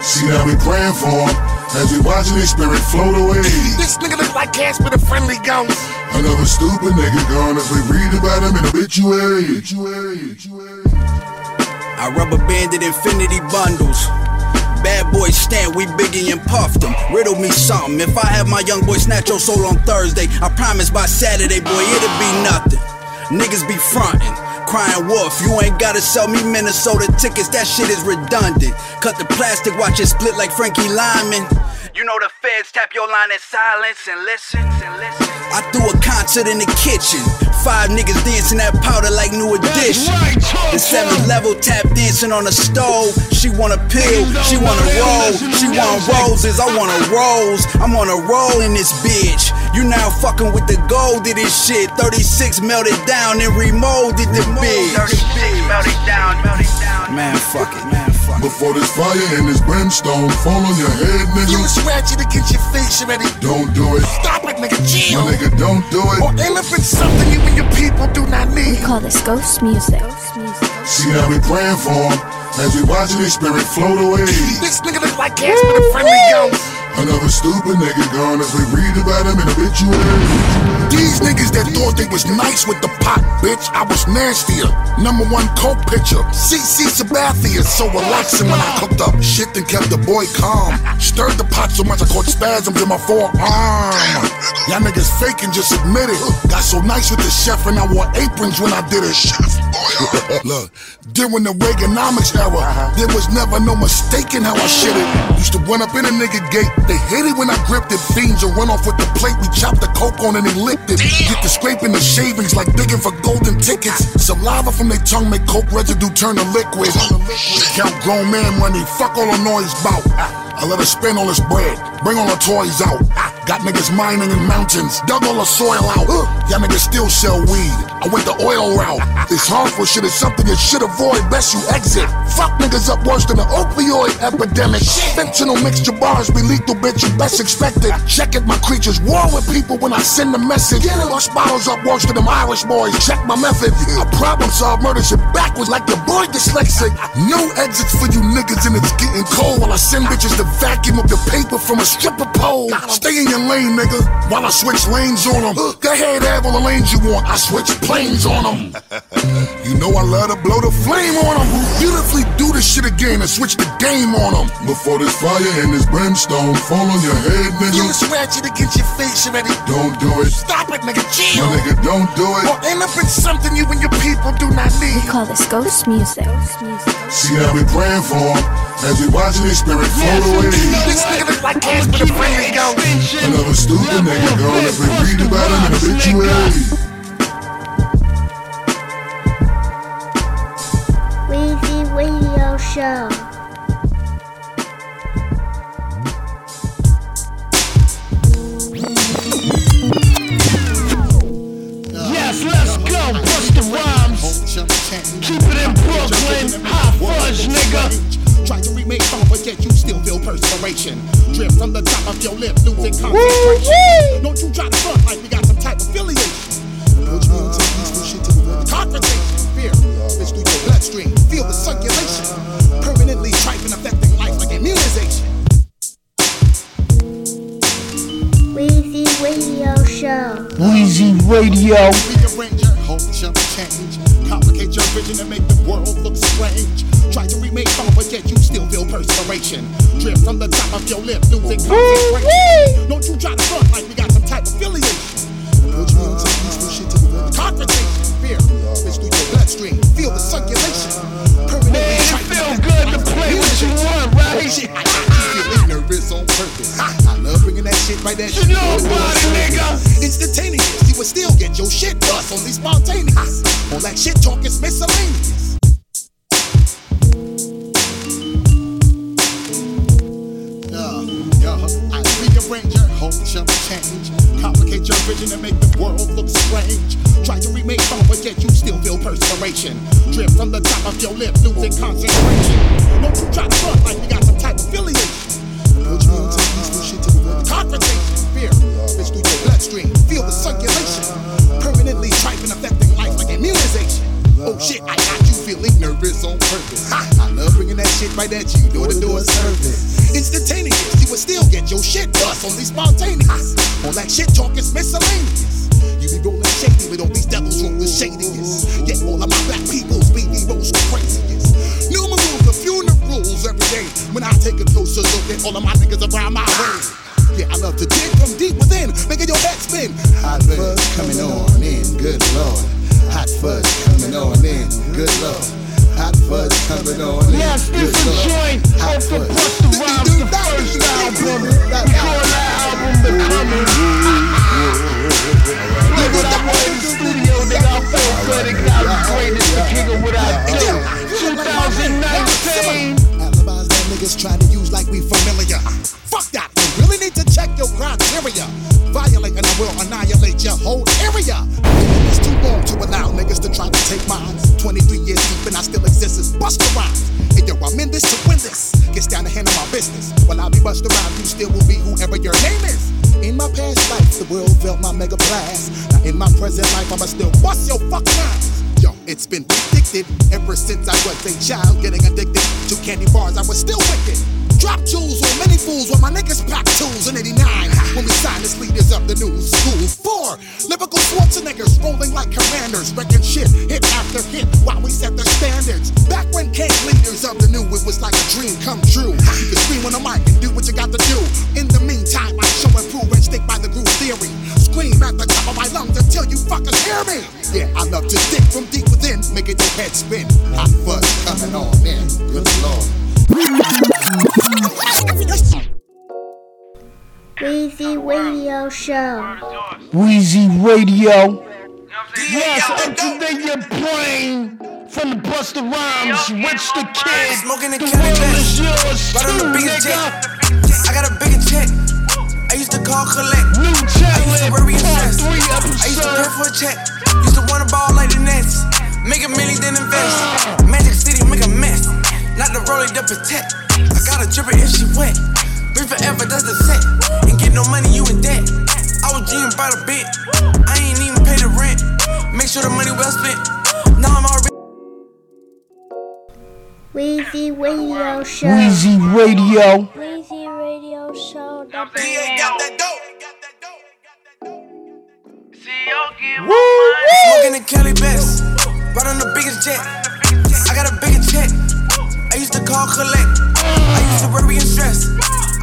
See how we praying for him as we watching his spirit float away. This nigga look like Casper the Friendly Ghost. Another stupid nigga gone as we read about him in obituary. I rubber banded infinity bundles. Bad boy stand, we biggie and puffed them. Riddle me something. If I have my young boy snatch your soul on Thursday, I promise by Saturday, boy, it'll be nothing. Niggas be frontin', crying wolf. You ain't gotta sell me Minnesota tickets, that shit is redundant. Cut the plastic, watch it split like Frankie Lymon. You know the feds tap your line in silence and listen and listen. I threw a concert in the kitchen. Five niggas dancing that powder like new edition. The seventh level tap dancing on the stove. She want a pill, she want a roll, she want roses. I want a rose. I'm on a roll in this bitch. You now fucking with the gold of this shit. 36 melted down and remolded the bitch. 36 melted down, melted down. Man, fuck it, man, fuck it. Before this fire and this brimstone fall on your head, You nigga. scratch it against your face already. Don't do it. Stop it, nigga. Chill. My nigga, don't do it. Or aim up in something you and your people do not need. We call this ghost music. See how we praying for him as we watching his spirit float away. This nigga look like Casper the Friendly Ghost. Another stupid nigga gone as we read about him in obituary. These niggas that thought they was nice with the pot, bitch, I was nastier. Number one coke pitcher, CC Sabathia, so relaxing when I cooked up shit and kept the boy calm. Stirred the pot so much I caught spasms in my forearm. Y'all niggas faking, just admit it. Got so nice with the chef and I wore aprons when I did it. Look, during the Reaganomics era, uh-huh. there was never no mistaking how I shit it. Used to run up in a nigga gate, they hit it when I gripped it. Will run off with the plate, we chopped the coke on and they licked it. Get the scraping the shavings like digging for golden tickets. Saliva from their tongue make coke residue turn to liquid. Count grown man money, fuck all the noise bout. I let her spend all this bread, bring all her toys out. Got niggas mining in mountains, dug all the soil out. Y'all niggas still sell weed. I went the oil route. This harmful shit is something you should avoid, best you exit. Fuck niggas up worse than an opioid epidemic. Fentanyl mixture bars be lethal, bitch, you best expect it. Check it, my creatures war with people when I send a message. Bust bottles up worse than them Irish boys, check my method. I problem solve murder shit backwards like your boy dyslexic. No exits for you niggas and it's getting cold while I send bitches to vacuum up the paper from a stripper pole. Stay in your lane, nigga, while I switch lanes on them. Go ahead, have all the lanes you want, I switch planes on them. you know I love to blow the flame on them. Beautifully do this shit again and switch the game on them. Before this fire and this brimstone fall on your head, nigga. You scratch it against your face already. Don't do it. Stop it, nigga. Chill. My nigga, don't do it. Or end up in something you and your people do not need. We call this ghost music. Ghost music. See how we praying for him as we watching his spirit float away. This nigga look like Casper the Friendly Ghost. Another stupid nigga gone up and read about him in obituary. Weezy Radio Show. Yes, let's go. Busta Rhymes. Keep it in Brooklyn. Hot fudge, nigga. Try to remake song, but yet you still feel perspiration. Drip from the top of your lip, losing concentration. Don't you try to front like we got some type of affiliation. Approach me into peaceful shit to avoid the confrontation. Fear, bitch through your bloodstream. Feel the circulation. Permanently trifling, affecting life like immunization. Weezy Radio Show. Weezy Radio. Rearrange your whole change. Complicate your vision and make the world look strange. Try to remake song, but yet you still feel perspiration. Drip from the top of your lip, losing concentration. Don't you try to front like we got some type of affiliation. Approach me into peaceful shit to avoid the confrontation. Fear, bitch through your bloodstream. Feel the circulation. Permanently Man, it feel good to play what you want, right? Shit, I got you nervous on purpose. I love bringing that shit right there. You know about it, nigga. Instantaneous, you would still get your shit bust on these spontaneous. All that shit talk is miscellaneous. Change. Complicate your vision and make the world look strange. Try to remake song, but yet you still feel perspiration. Drip from the top of your lip, losing concentration. Don't you try to front like we got some type of affiliation. Approach me into peaceful shit to avoid the confrontation. Fear, bitch through your bloodstream. Feel the circulation. Permanently trifling, affecting life like immunization. Oh shit, I got you feeling nervous on purpose. Ha, I love bringing that shit right at you, door to door service. Instantaneous, you would still get your shit bust on these spontaneous. All that shit talk is miscellaneous. You be rolling shady with all these devils rolling shadiest. Yet all of my black people's rolls the craziest. Numerals of funerals every day. When I take a closer look at all of my niggas around my way. Yeah, I love to dig from deep within, making your head spin. Hot coming on in, good lord. Hot fuzz coming on in, good lord. Hot fuzz coming on in. Yes, this is joint Hot the fuzz. Busta Rhymes, the first album. We call that album The Coming. Look what I was in the studio, nigga. I feel good. It got me greatest to kick it without do. 2019. Alibis that niggas try to use like we familiar. Fuck that, really need to check your criteria. Violate and I will annihilate your whole area. It's too long to allow niggas to try to take mines. 23 years deep and I still exist as Busta Rhymes. And yo, I'm in this to win this. Gets down to handle my business. While I be Busta Rhymes, you still will be whoever your name is. In my past life, the world felt my mega blast. Now in my present life, I'ma still bust your fucking ass. Yo, it's been predicted ever since I was a child, getting addicted to candy bars. I was still wicked. Drop jewels on many fools while my niggas pack tools in 89 when we signed as leaders of the new school. Four lyrical Schwarzeneggers rolling like commanders, wrecking shit hit after hit while we set the standards. Back when came leaders of the new, it was like a dream come true. You can scream on the mic and do what you got to do. In the meantime, I show and prove and stick by the groove theory. Scream at the top of my lungs until you fuckers hear me. Yeah, I love to dig from deep within, making your head spin. Hot fuzz coming on, man. Good lord. Weezy Radio Show. Weezy Radio. Yes, up today you're playing from the Busta Rhymes, Rich the Kid. Smoking the the world is yours Right on the too, biggest nigga. check. I got a bigger check. I used to call collect. New I used to talent, worry and part stress. three I used to episode. pay for a check. Used to want a ball like the Nets. Make a million then invest. Uh. Magic City make a mess. Not the roll it up protect. I got a dripper if she wet. Been forever, that's the set. Ain't get no money, you in debt. I was dreaming about a bit. I ain't even pay the rent. Make sure the money well spent. Now I'm already. Weezy Radio Show. Weezy Radio. Weezy Radio Show. DA got that dope. Smoking in Cali Best, right on the biggest jet. I got a bigger check. I used to call collect. I used to worry and stress.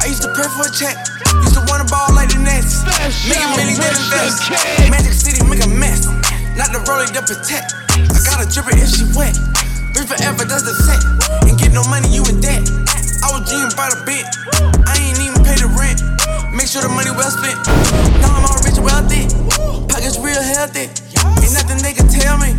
I used to pray for a check. Used to wanna ball like the Nets. Making millions then invest. Magic City make a mess. Not the rolling to protect. I got a dripper if she wet. Three forever, that's the set. Ain't get no money, you in debt. I was dreaming about a bit. I ain't even pay the rent. Make sure the money well spent. Now I'm all rich and wealthy. Pockets real healthy. Ain't nothing they can tell me.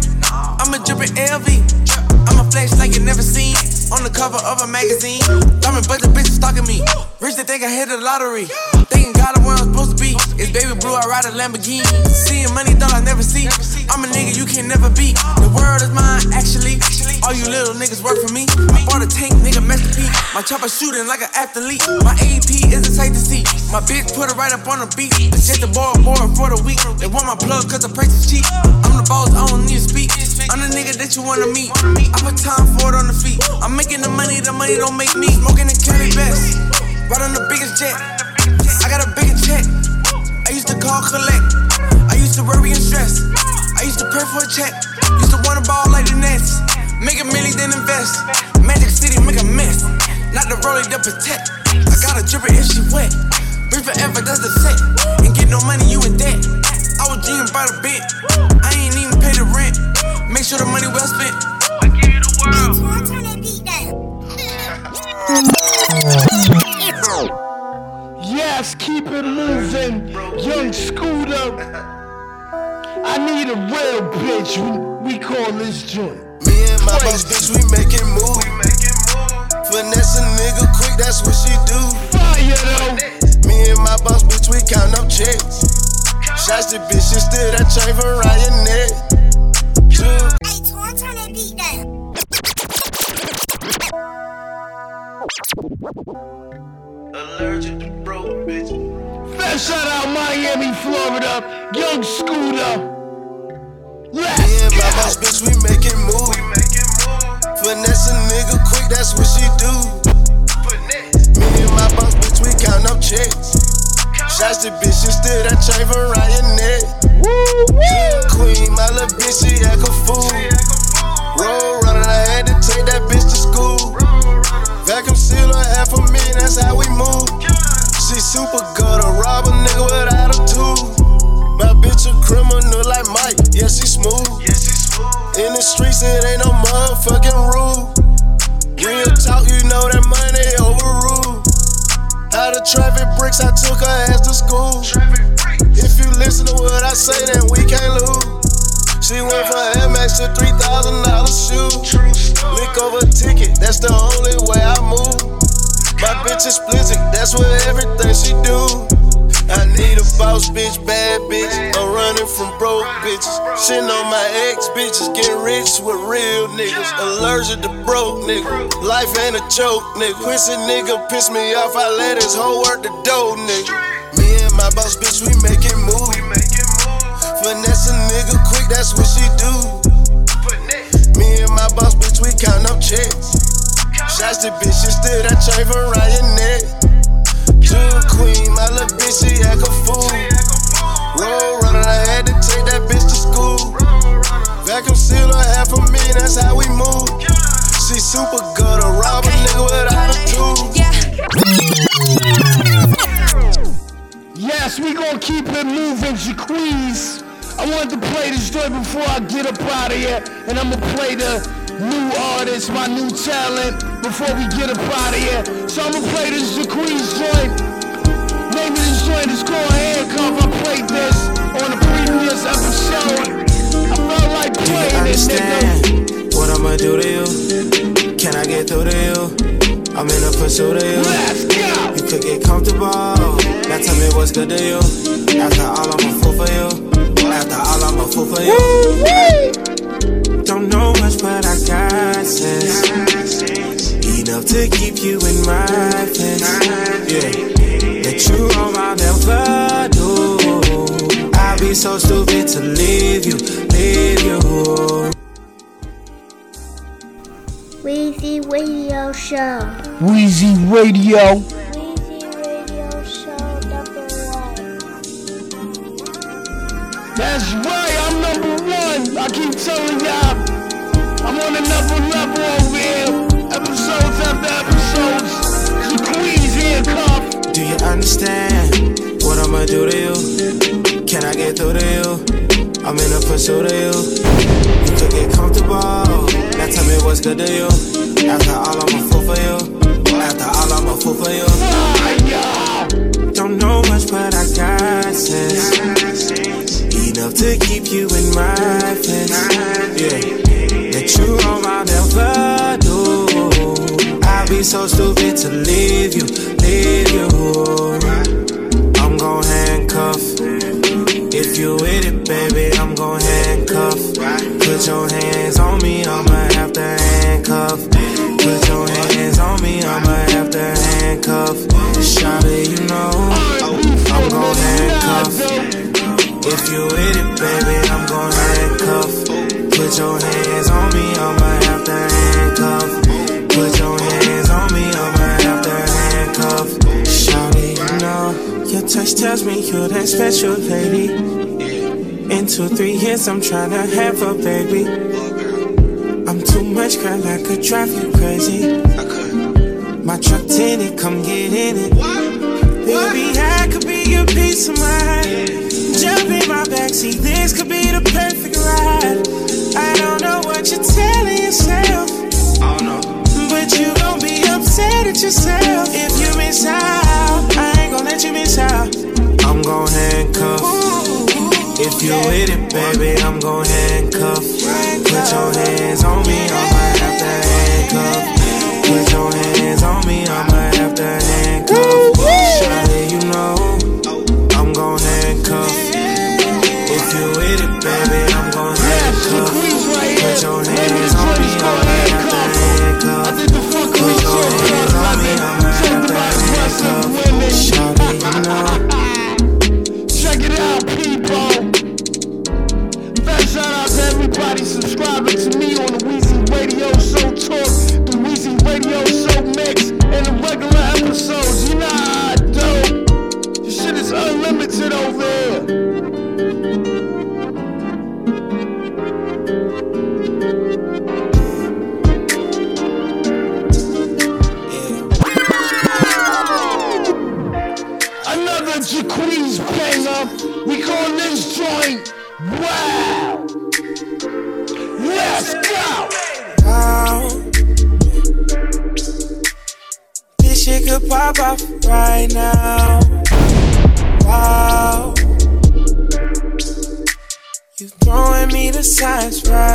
I'm a drippin' LV. I'm a flash like you never seen. On the cover of a magazine. Diamond bunch of bitches stalking me. Rich they think I hit the lottery. Thinking God I'm where I'm supposed to be. It's baby blue, I ride a Lamborghini. Seeing money, thought I never see. I'm a nigga you can never beat. The world is mine, actually. All you little niggas work for me. I bought a tank, nigga, masterpiece. My chopper shooting like an athlete. My AP is a sight to see. My bitch put it right up on the beat. It's just a ball board for the week. They want my plug cause the price is cheap. I'm the boss, I don't need to speak. I'm the nigga that you wanna meet. I put time for it on the feet. I'm making the money, the money don't make me. Smoking the Cali best. Right on the biggest jet. I got a bigger check. I used to call collect. I used to worry and stress. I used to pray for a check. Used to wanna ball like the Nets. Make a million then invest. Magic City make a mess. Not the rolling to protect. I got a dripper if she wet. Breathe forever, that's the set. Ain't get no money, you in debt. I was dreaming about a bit. I ain't even pay the rent. Make sure the money well spent. Yes, keep it moving, young Scooter. I need a real bitch. We, we call this joint. Me and my boss bitch, we making move. Finesse a nigga quick, that's what she do. Fire though. Me and my boss bitch, we count up checks. Shots the bitch, she still that chain for Ryan neck. Two. Allergic to broke bitch. First shout out Miami, Florida, young Scooter. Me and my boss bitch, we making move. Finesse a nigga quick, that's what she do. Me and my boss bitch, we count up checks. Shots the bitch, she still that chain for Ryan neck. Queen, my little bitch, she act a fool. Roll running, I had to take that bitch to school. Vacuum sealer, half a million, that's how we move. She super good, a rob a nigga without a tool. My bitch a criminal like Mike, yeah, she smooth. In the streets, it ain't no motherfucking rule. Real talk, you know that money overruled. Out of traffic bricks, I took her ass to school. If you listen to what I say, then we can't lose. She went from Max to three thousand dollar shoe. Lick over ticket, that's the only way I move. My bitch is explicit, that's what everything she do. I need a boss bitch, bad bitch. I'm running from broke bitches. Shitting on my ex bitches, getting rich with real niggas. Allergic to broke nigga. Life ain't a joke, nigga. Pussy nigga piss me off, I let his whole work the dough, nigga. Me and my boss bitch, we making move. Finesse a nigga that's what she do. Me and my boss bitch, we count up checks. Shots to bitch, she still that chain for Ryan neck. Jewel queen, my little bitch, she act a fool. Roll running, I had to take that bitch to school. Vacuum sealer, half a million, that's how we move. She super good, a rob a nigga without a tool. Yes, we gonna keep it moving, Jaquees. I wanted to play this joint before I get up out of here, and I'ma play the new artist, my new talent, before we get up out of here. So I'ma play this Jaquees joint. Name of this joint is called Handcuff. I played this on a previous episode. I felt like Do you playing this nigga. understand what I'ma do to you? Can I get through to you? I'm in a pursuit of you. You could get comfortable. Now tell me what's good to you. After all, I'm a fool for you. After all, I'm a fool for you. Don't know much, but I got sense. Enough to keep you in my fence. Yeah. That you on my never do. I'd be so stupid to leave you, leave you. Weezy Radio Show. Weezy Radio. That's right, I'm number one. I keep telling y'all, I'm on another level over here. Episodes after episodes. Jaquees handcuff. Do you understand what I'ma do to you? Can I get through to you? I'm in a pursuit of you. You could get comfortable. Now tell me what's good to you. After all, I'm a fool for you. After all, I'm a fool for you. Don't know much, but I got sense. Enough to keep you in my fence. Yeah. That you wrong, I'll never do. I'd be so stupid to leave you, leave you. Put your hands on me, I'ma have to handcuff. Put your hands on me, I'ma have to handcuff. Shawty, you know, your touch tells me you're that special lady. In two, three years, I'm tryna have a baby. I'm too much, girl, I could drive you crazy. My truck tinted, come get in it. Baby, I could be your peace of mind. Jump in my backseat, this could be the perfect ride. I don't know what you're telling yourself. Oh, but you gon' be upset at yourself if you miss out. I ain't gon' let you miss out. I'm gon' handcuff. If you with it, baby, I'm gon' handcuff. Put your hands on me, I'ma have to handcuff. Put your hands on me, I'ma have to handcuff. Shawty, you know, I'm gon' handcuff. If you with it, baby, I'm gon' handcuff. Put your hands on me, I'ma have to handcuff. Put your hands on me, I'ma have to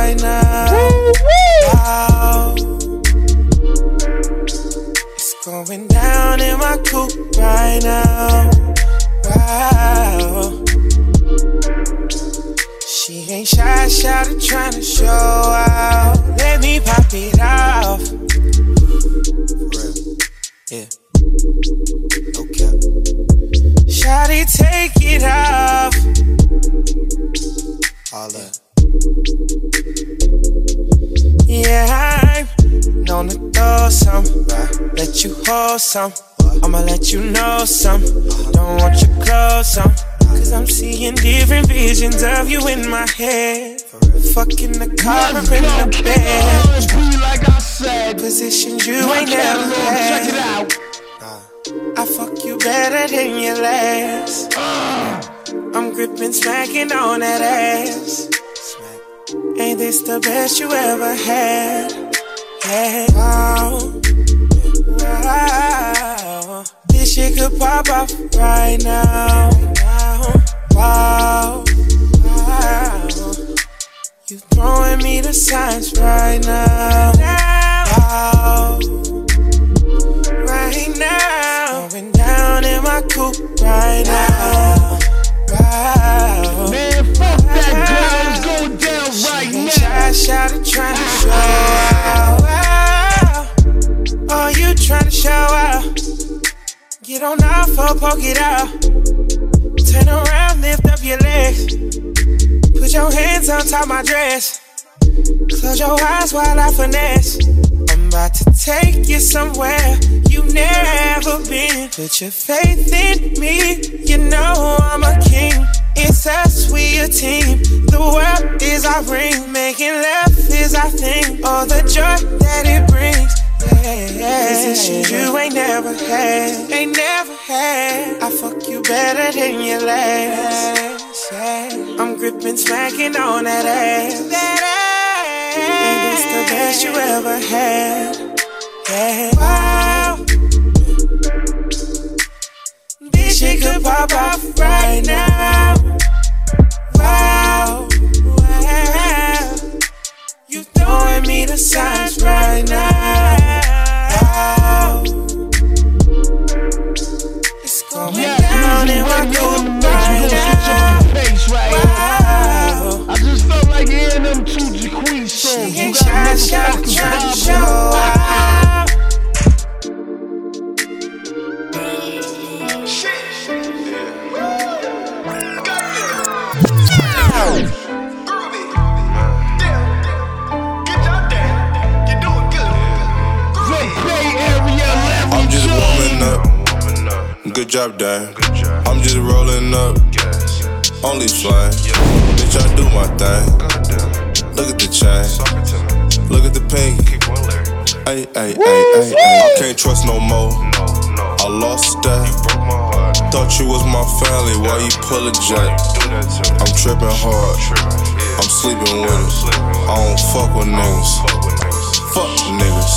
right now. Wow. It's going down in my coupe right now. Wow. She ain't shy, shy to trying to show out. Let me pop it off. Hold some. I'ma let you know some. Don't want you close some. Cause I'm seeing different visions of you in my head. Fucking the car Let's in the bed. like I said. Positions you ain't never had. Check it out. I fuck you better than your last. Uh. I'm gripping, smacking on that ass. Ain't this the best you ever had? Hey, wow, wow. This shit could pop off right now. Wow, wow, wow. You throwing me the signs right now. Wow right now. Going down in my coupe right now. Wow. Man, fuck that girl. Going down right now. Shy to trying to show out. Trying to show out. Get on off or poke it out. Turn around, lift up your legs. Put your hands on top my dress. Close your eyes while I finesse. I'm about to take you somewhere you've never been. Put your faith in me, you know I'm a king It's us, we a team. The world is our ring. Making love is our thing. All the joy that it brings. Positions you ain't never had. Ain't never had. I fuck you better than your last. I'm gripping, smacking on that ass. That ass. And it's the best you ever had. Yeah. Wow. This shit could pop off right now. Wow, wow. You throwing me the signs right now. I'm just warming up. Good job, Dan. I'm just rolling up. Only flying. Bitch, I do my thing. Look at the chain. Look at the pink. Ay, ay, ay, ay, ay. I can't trust no more. No, no. I lost that. Thought you was my family. Why you pull a jet? I'm tripping hard. I'm sleeping with it. I don't fuck with niggas. Fuck niggas.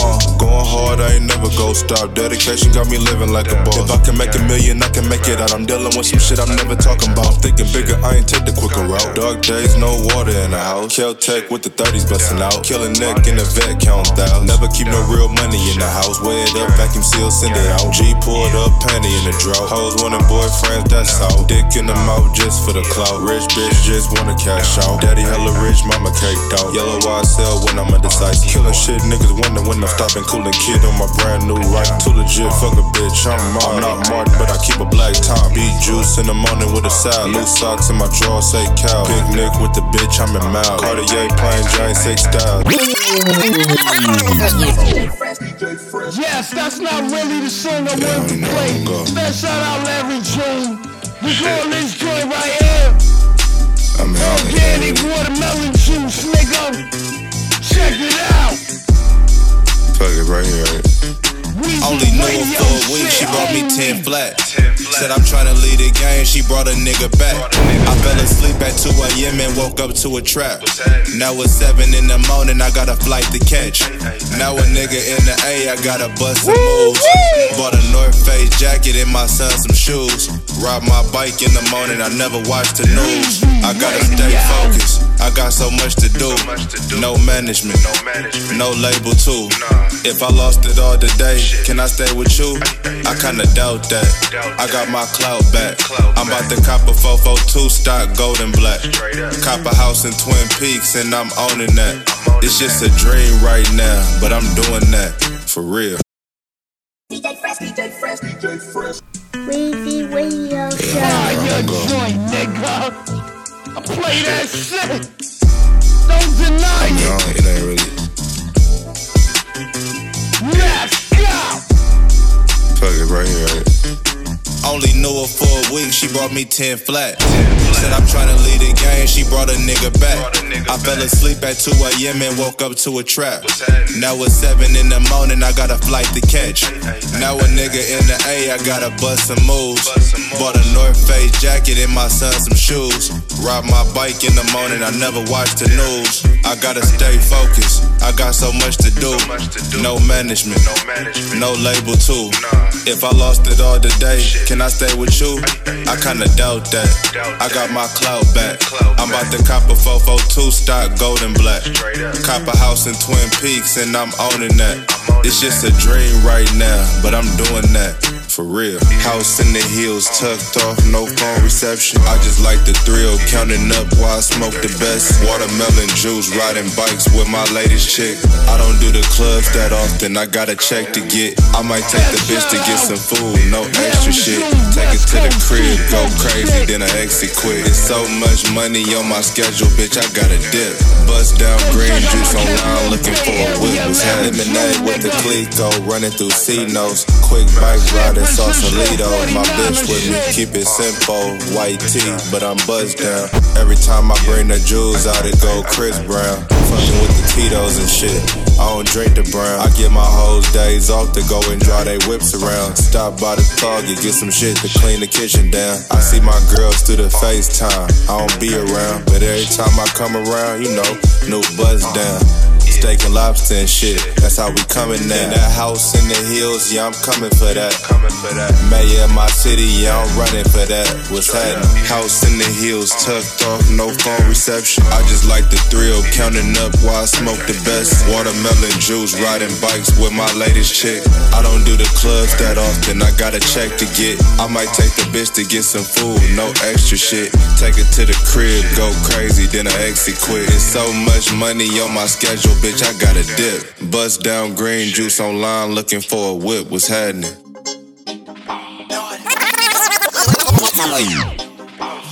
Uh, going hard, I ain't never go stop. Dedication got me living like a boss. If I can make a million, I can make it out. I'm dealing with some shit I'm never talking about. I'm thinking bigger, I ain't take the quicker route. Dark days, no water in the house. Kel-Tec with the 30s busting out. Killing neck in the vet, count thousands. Never keep no real money in the house. Weigh it up, vacuum seal, send it out. G pulled up, panty in the drought. Hoes wanting boyfriends, that's out. Dick in the mouth just for the clout. Rich bitch just wanna cash out. Daddy hella rich, mama caked out. Yellow YSL when I'm undecisive. Killing shit, niggas wonder when I'm stopping. Cooling kid on my brand new right. Too legit, fuck a bitch. I'm I'm not Martin, but I keep a black top. Beat juice in the morning with a side. Loose socks in my drawer, say cow. Picnic with the bitch, I'm in mouth. Cartier plain Jane six style. Yes, that's not really the song I wanted to play. Special shout out Larry June. We call this joint right here. Organic watermelon juice, nigga. Check it out. Fuck it right here. Only knew her for a week, she brought me 10 flat. Said I'm tryna lead the game, she brought a nigga back. I fell asleep at 2 a.m. and woke up to a trap. Now it's 7 in the morning, I got a flight to catch. Now a nigga in the A, I gotta bust some moves. Bought a North Face jacket and my son some shoes. Ride my bike in the morning, I never watch the news. I gotta stay focused. I got so much to do. No management, no label too. If I lost it all today, can I stay with you? I kinda doubt that. I got my clout back. I'm about to cop a 442 stock golden black. Cop a house in Twin Peaks and I'm owning that. It's just a dream right now, but I'm doing that for real. Weezy Radio Show. Fire joint, nigga. I play that shit. Don't deny it. No, it ain't really. Let's go. Fuck it right here. Only knew her for a week, she brought me 10 flat. Said I'm tryna lead the game, she brought a nigga back. I fell asleep at 2 a.m. and woke up to a trap. Now it's 7 in the morning, I got a flight to catch. Now a nigga in the A, I gotta bust some moves. Bought a North Face jacket and my son some shoes. Ride my bike in the morning, I never watch the news. I gotta stay focused, I got so much to do. No management, no label too. If I lost it all today, can I stay with you? I kinda doubt that. I got my clout back. I'm about to cop a 442 stock golden black. Cop a house in Twin Peaks and I'm owning that. It's just a dream right now, but I'm doing that. For real. House in the hills, tucked off, no phone reception. I just like the thrill, counting up while I smoke the best. Watermelon juice, riding bikes with my latest chick. I don't do the clubs that often, I got a check to get. I might take the bitch to get some food, no extra shit. Take it to the crib, go crazy, then I exit quick. It's so much money on my schedule, bitch, I gotta dip. Bust down green juice online, looking for a whip. Was lemonade with the Clicquot, running through C notes. Quick bike in Sausalito. My bitch with me, keep it simple. White tee, but I'm buzzed down. Every time I bring the jewels out, it go Chris Brown. Fucking with the Tito's and shit. I don't drink the brown. I get my hoes days off to go and draw they whips around. Stop by the Target, get some shit to clean the kitchen down. I see my girls through the FaceTime. I don't be around, but every time I come around, you know, new buzz down steak and lobster and shit. That's how we coming now. In that house in the hills, yeah, I'm coming for that. Coming for that. Mayor of my city, yeah, I'm running for that. What's happening? House in the hills, tucked off, no phone reception. I just like the thrill, counting up while I smoke the best. Watermelon juice, riding bikes with my latest chick. I don't do the clubs that often, I got a check to get. I might take the bitch to get some food, no extra shit. Take it to the crib, go crazy, then I exit quit. It's so much money on my schedule, bitch bitch, I got a dip. Bust down green juice online looking for a whip. What's happening?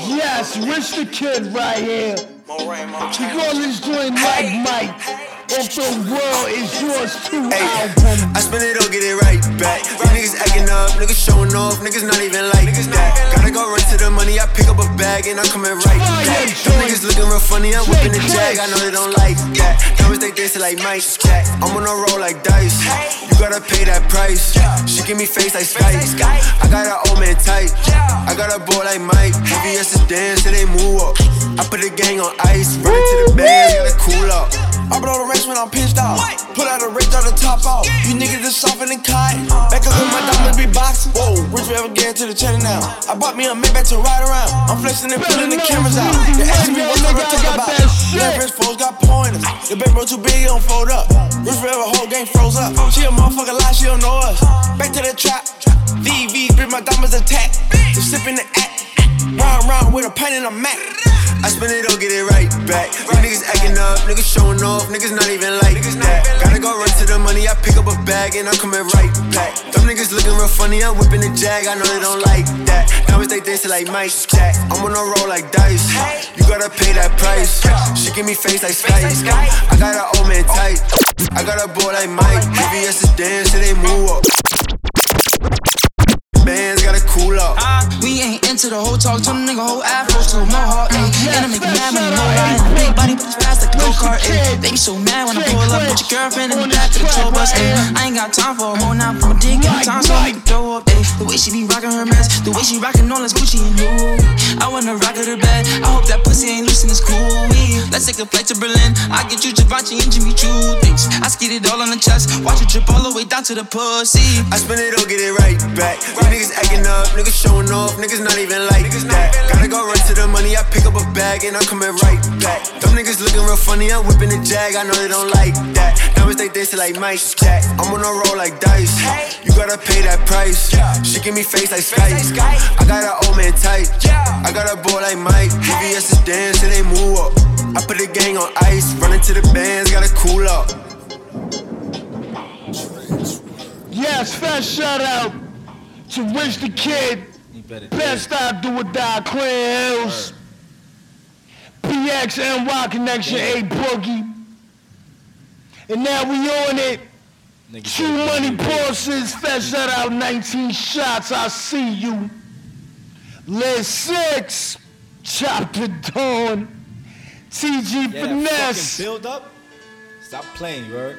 Yes, Rich the Kid right here. We call this joint like Mike. Off the world is yours too. Hey. I spend it, don't get it right back. These niggas acting up, niggas showing off, niggas not even like that. Gotta go run to the money, I pick up a bag and I'm coming right back. Them niggas looking real funny, I'm whipping the jag, I know they don't like that. Diamonds they dancing like Mike Jack. I'm on a roll like dice. You gotta pay that price. She give me face like Skype. I got an old man tight. I got a boy like Mike. VVS is dance, till they move up. I put the gang on ice, run to the band, gotta cool up. I blow the race when I'm pissed off. Pull out a rich out the top off. You niggas just softer than kite. Back up with my diamonds be boxing. Whoa, rich forever getting to the channel now. I bought me a Maybach to ride around. I'm flexing and pulling the cameras out. They asking me what I'm gonna talk about. Wrist foes got pointers. The big bro too big, he don't fold up. Rich forever, whole game froze up. She a motherfucker lie, she don't know us. Back to the trap. VV, bring my diamonds attack. Just sipping the act. Round, round with a pen and a Mac. I spend it, don't get it right back. You niggas acting up, niggas showing off, niggas not even like that. Gotta go run to the money, I pick up a bag and I'm coming right back. Them niggas looking real funny, I'm whipping the jag, I know they don't like that. Diamonds they dancing like Mike Jack. I'm on a roll like dice. You gotta pay that price. She give me face like Skype. I got an old man tight. I got a boy like Mike. VVS is dance till they move up. Bands gotta cool up. Ah, we ain't into the whole talk, turn the nigga whole afro to a mohawk, ayy. And I make it mad when you know that. Big body, but it's fast like a go kart, ayy. They be so mad when I pull up, put your girlfriend in the back of the tour bus, ayy. I ain't got time for a whole nine from a dick every time, so I make it throw up, ayy. The way she be rocking her mess, the way she rocking all this Gucci and Louis. I wanna rock her to bed, I hope that pussy ain't loose in this cool. Let's take a flight to Berlin, I get you Givenchy and Jimmy Choo things. I skid it all on the chest, watch it drip all the way down to the pussy. I spend it, don't get it right back. You niggas acting up, niggas showing off, niggas not even like niggas that. Gotta go run to the money, I pick up a bag and I'm coming right back. Them niggas looking real funny, I'm whipping the jag, I know they don't like that. Diamonds they dancing like Mike Jack. I'm on a roll like dice. You gotta pay that price. She give me face like Skype. I got an old man tight. I got a boy like Mike. VVS is dance till they move up. I put the gang on ice, running to the bands, gotta cool up. Yes, fast shout out to Rich the Kid. Best I do or die, Clan Hills. PX NY Connection, A Boogie. And now we on it. True Money Bosses, fast shout out 19 shots, I see you. List 6, Chop the Dawn. TG Yeah, Finesse. build up. Stop playing, you heard?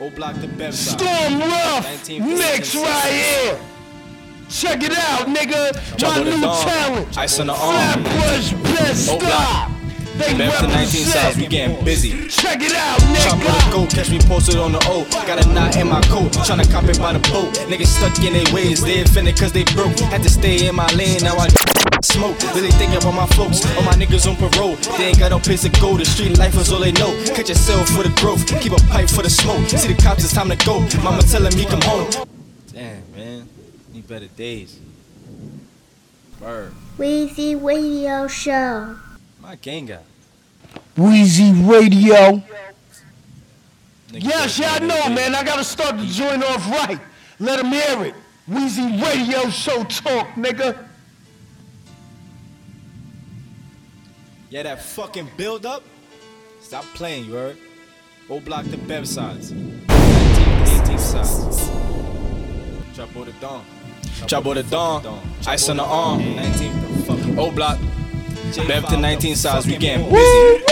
O block the side. Storm Rough 1956. mix right here. Check it out, nigga. My new dawn. talent. Ice on the arm. Flatbush best oh, O block. stop. They Bev to 19 sides, we getting busy. Check it out, nigga. the go, catch me posted on the O. Got a knot in my coat, tryna cop it by the boat. Niggas stuck in their ways, they offended cause they broke. Had to stay in my lane, now I smoke. Really thinking about my folks, all my niggas on parole. They ain't got no place to go, the street life is all they know. Cut yourself for the growth, keep a pipe for the smoke. See the cops, it's time to go. Mama telling me come home. Damn, man, better days. Bird, Weezy Radio Show. my gang guy. Weezy Radio. Yes, y'all know, man. I gotta start the joint off right. Let them hear it. Weezy Radio Show talk, nigga. Yeah, that fucking build up. Stop playing, you heard? O block the Bev sides. 18 sides. Chop the dawn. Chop the dawn. Ice on the arm. 19. O block. Bampton 19 size. We getting busy.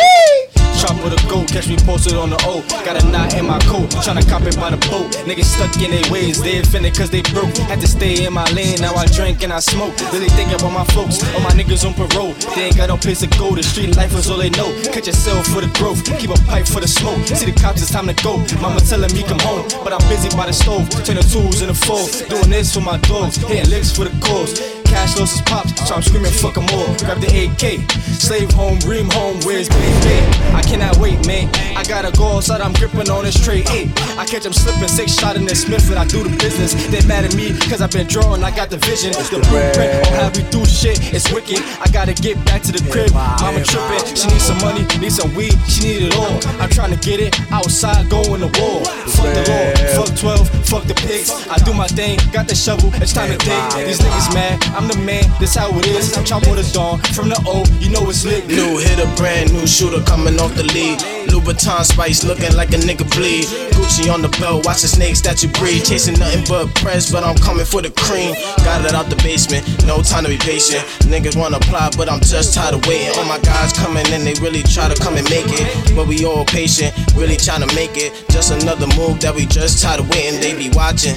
Chop with a go, catch me posted on the O. Got a knot in my coat, tryna cop it by the boat. Niggas stuck in their ways, they offended cause they broke. Had to stay in my lane, now I drink and I smoke. Really thinking about my folks, all my niggas on parole. They ain't got no place to go, the street life is all they know. Cut yourself for the growth, keep a pipe for the smoke. See the cops, it's time to go. Mama telling me come home, but I'm busy by the stove. Turn the tools in the fold, doing this for my dogs, hitting licks for the cause. Cash losses pops, so I'm screaming fuck 'em all. Grab the AK, slave home, ream home, where's baby? I cannot wait, man. I gotta go outside, I'm gripping on this tray eight. I catch them slipping, six shot in the Smith, and I do the business. They mad at me, cause I've been drawing, I got the vision. It's the blueprint on how we do shit, it's wicked. I gotta get back to the crib. Mama tripping, she needs some money, needs some weed, she need it all. I'm trying to get it outside, going to war. Fuck the law, fuck 12, fuck the pigs. I do my thing, got the shovel, it's time to dig. These niggas mad, I'm the man, this how it is. I'm chop with the dawn, from the O, you know it's lit. New hitter, brand new shooter coming off the lead. Louboutin spice looking like a nigga bleed. Gucci on the belt, watch the snakes that you breed. Chasing nothing but press, but I'm coming for the cream. Got it out the basement, no time to be patient. Niggas wanna apply, but I'm just tired of waiting. All my guys coming and they really try to come and make it. But we all patient, really trying to make it. Just another move that we just tired of waiting. They be watching.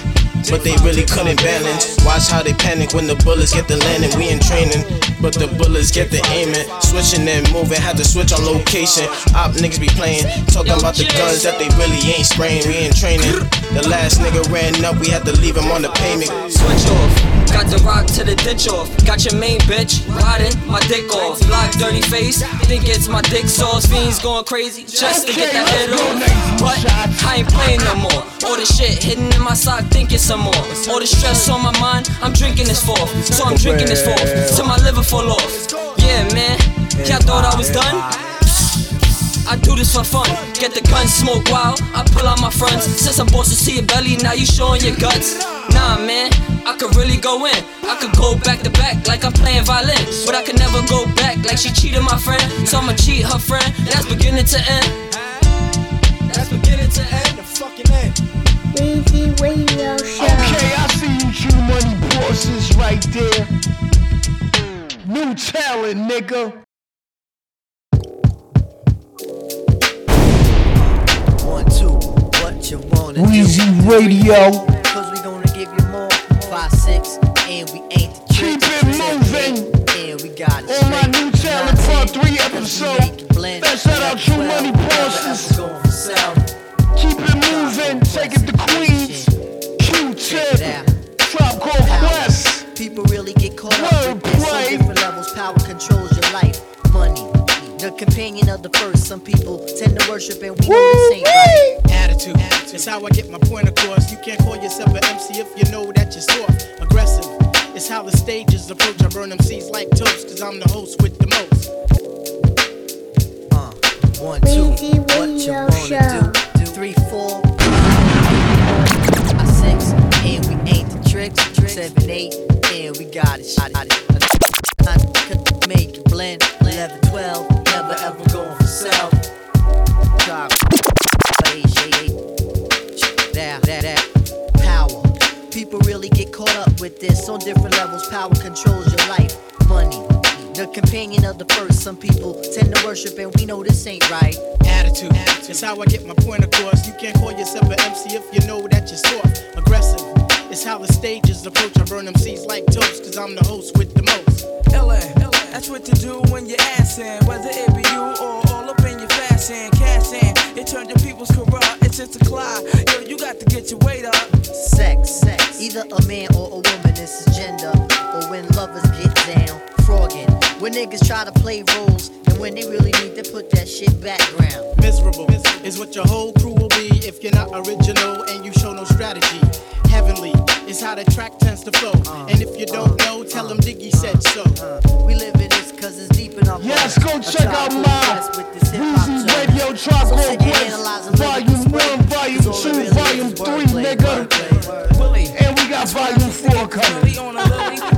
But they really couldn't balance. Watch how they panic when the bullets get the landing. We in training, but the bullets get the aiming. Switching and moving, had to switch on location. Op niggas be playing, talking about the guns that they really ain't spraying. We in training. The last nigga ran up, we had to leave him on the pavement. Switch off. Got the rock to the ditch off. Got your main bitch riding my dick off. Black dirty face, think it's my dick sauce. Fiends going crazy just to get that head off. But I ain't playing no more. All the shit hidden in my sock, thinking some more. All the stress on my mind, I'm drinking this forth. So I'm drinking this forth till my liver fall off. Yeah, man. Y'all thought I was done? I do this for fun. Get the gun, smoke wild. I pull out my fronts. Since I'm boss to see your belly, now you showing your guts. Nah, man, I could really go in. I could go back to back like I'm playing violin. But I could never go back like she cheated my friend. So I'ma cheat her friend. That's beginning to end. That's beginning to end. The fucking end. Weezy Radio Show. Okay, I see you True Money bosses right there. New talent, nigga. One, two, what you wanna Weezy do? Radio. Five, six, and we ain't the Keep it moving. And we got On my new talent part three episode. make it blend. Shout out True Twelve, Money bosses. ever going for self. Keep it moving. Take it to Queens. Q-Tip. Tribe called Quest. People really get caught up with this. On different levels, power controls your life. Money, the companion of the first. Some people tend to worship, and we know this ain't right. Attitude. It's how I get my point across. You can't call yourself an MC if you know that you're soft, aggressive. It's how the stages approach. I burn them MCs like toast, cause I'm the host with the most. Uh, one, two, Weezy what you wanna Show. do? do? Three, four, five, six, and we ain't the tricks. Seven, eight, and we got it. Shot it. Make it blend. Eleven, twelve, never ever going for. Power. People really get caught up with this on different levels. Power controls your life. Money. The companion of the first. Some people tend to worship, and we know this ain't right. Attitude. It's how I get my point across. You can't call yourself an MC if you know that you're soft, aggressive. It's how the stages approach. I burn MCs like toast, cause I'm the host with the most. LA, that's what to do when you're assing. Whether it be you or all up in your fashion, cash in. It turned your people's corrupt. It's just a clock. Yo, you got to get your weight up. Sex, sex. Either a man or a woman, this is gender. Or when lovers get down, frogging. When niggas try to play roles, and when they really need to put that shit background. Miserable is what your whole crew will be if you're not original and you show no strategy. Heavenly is how the track tends to flow. Uh. and if you don't know, tell them Diggy said so. Uh. We live in this cause it's deep in our Yes, blood. go check out my Quest with this hip-hop Weezy. Radio Tribe So Called sit here Quest, Volume 1. Volume 2, Volume is 3, wordplay, nigga. wordplay. And we got Volume 4 coming.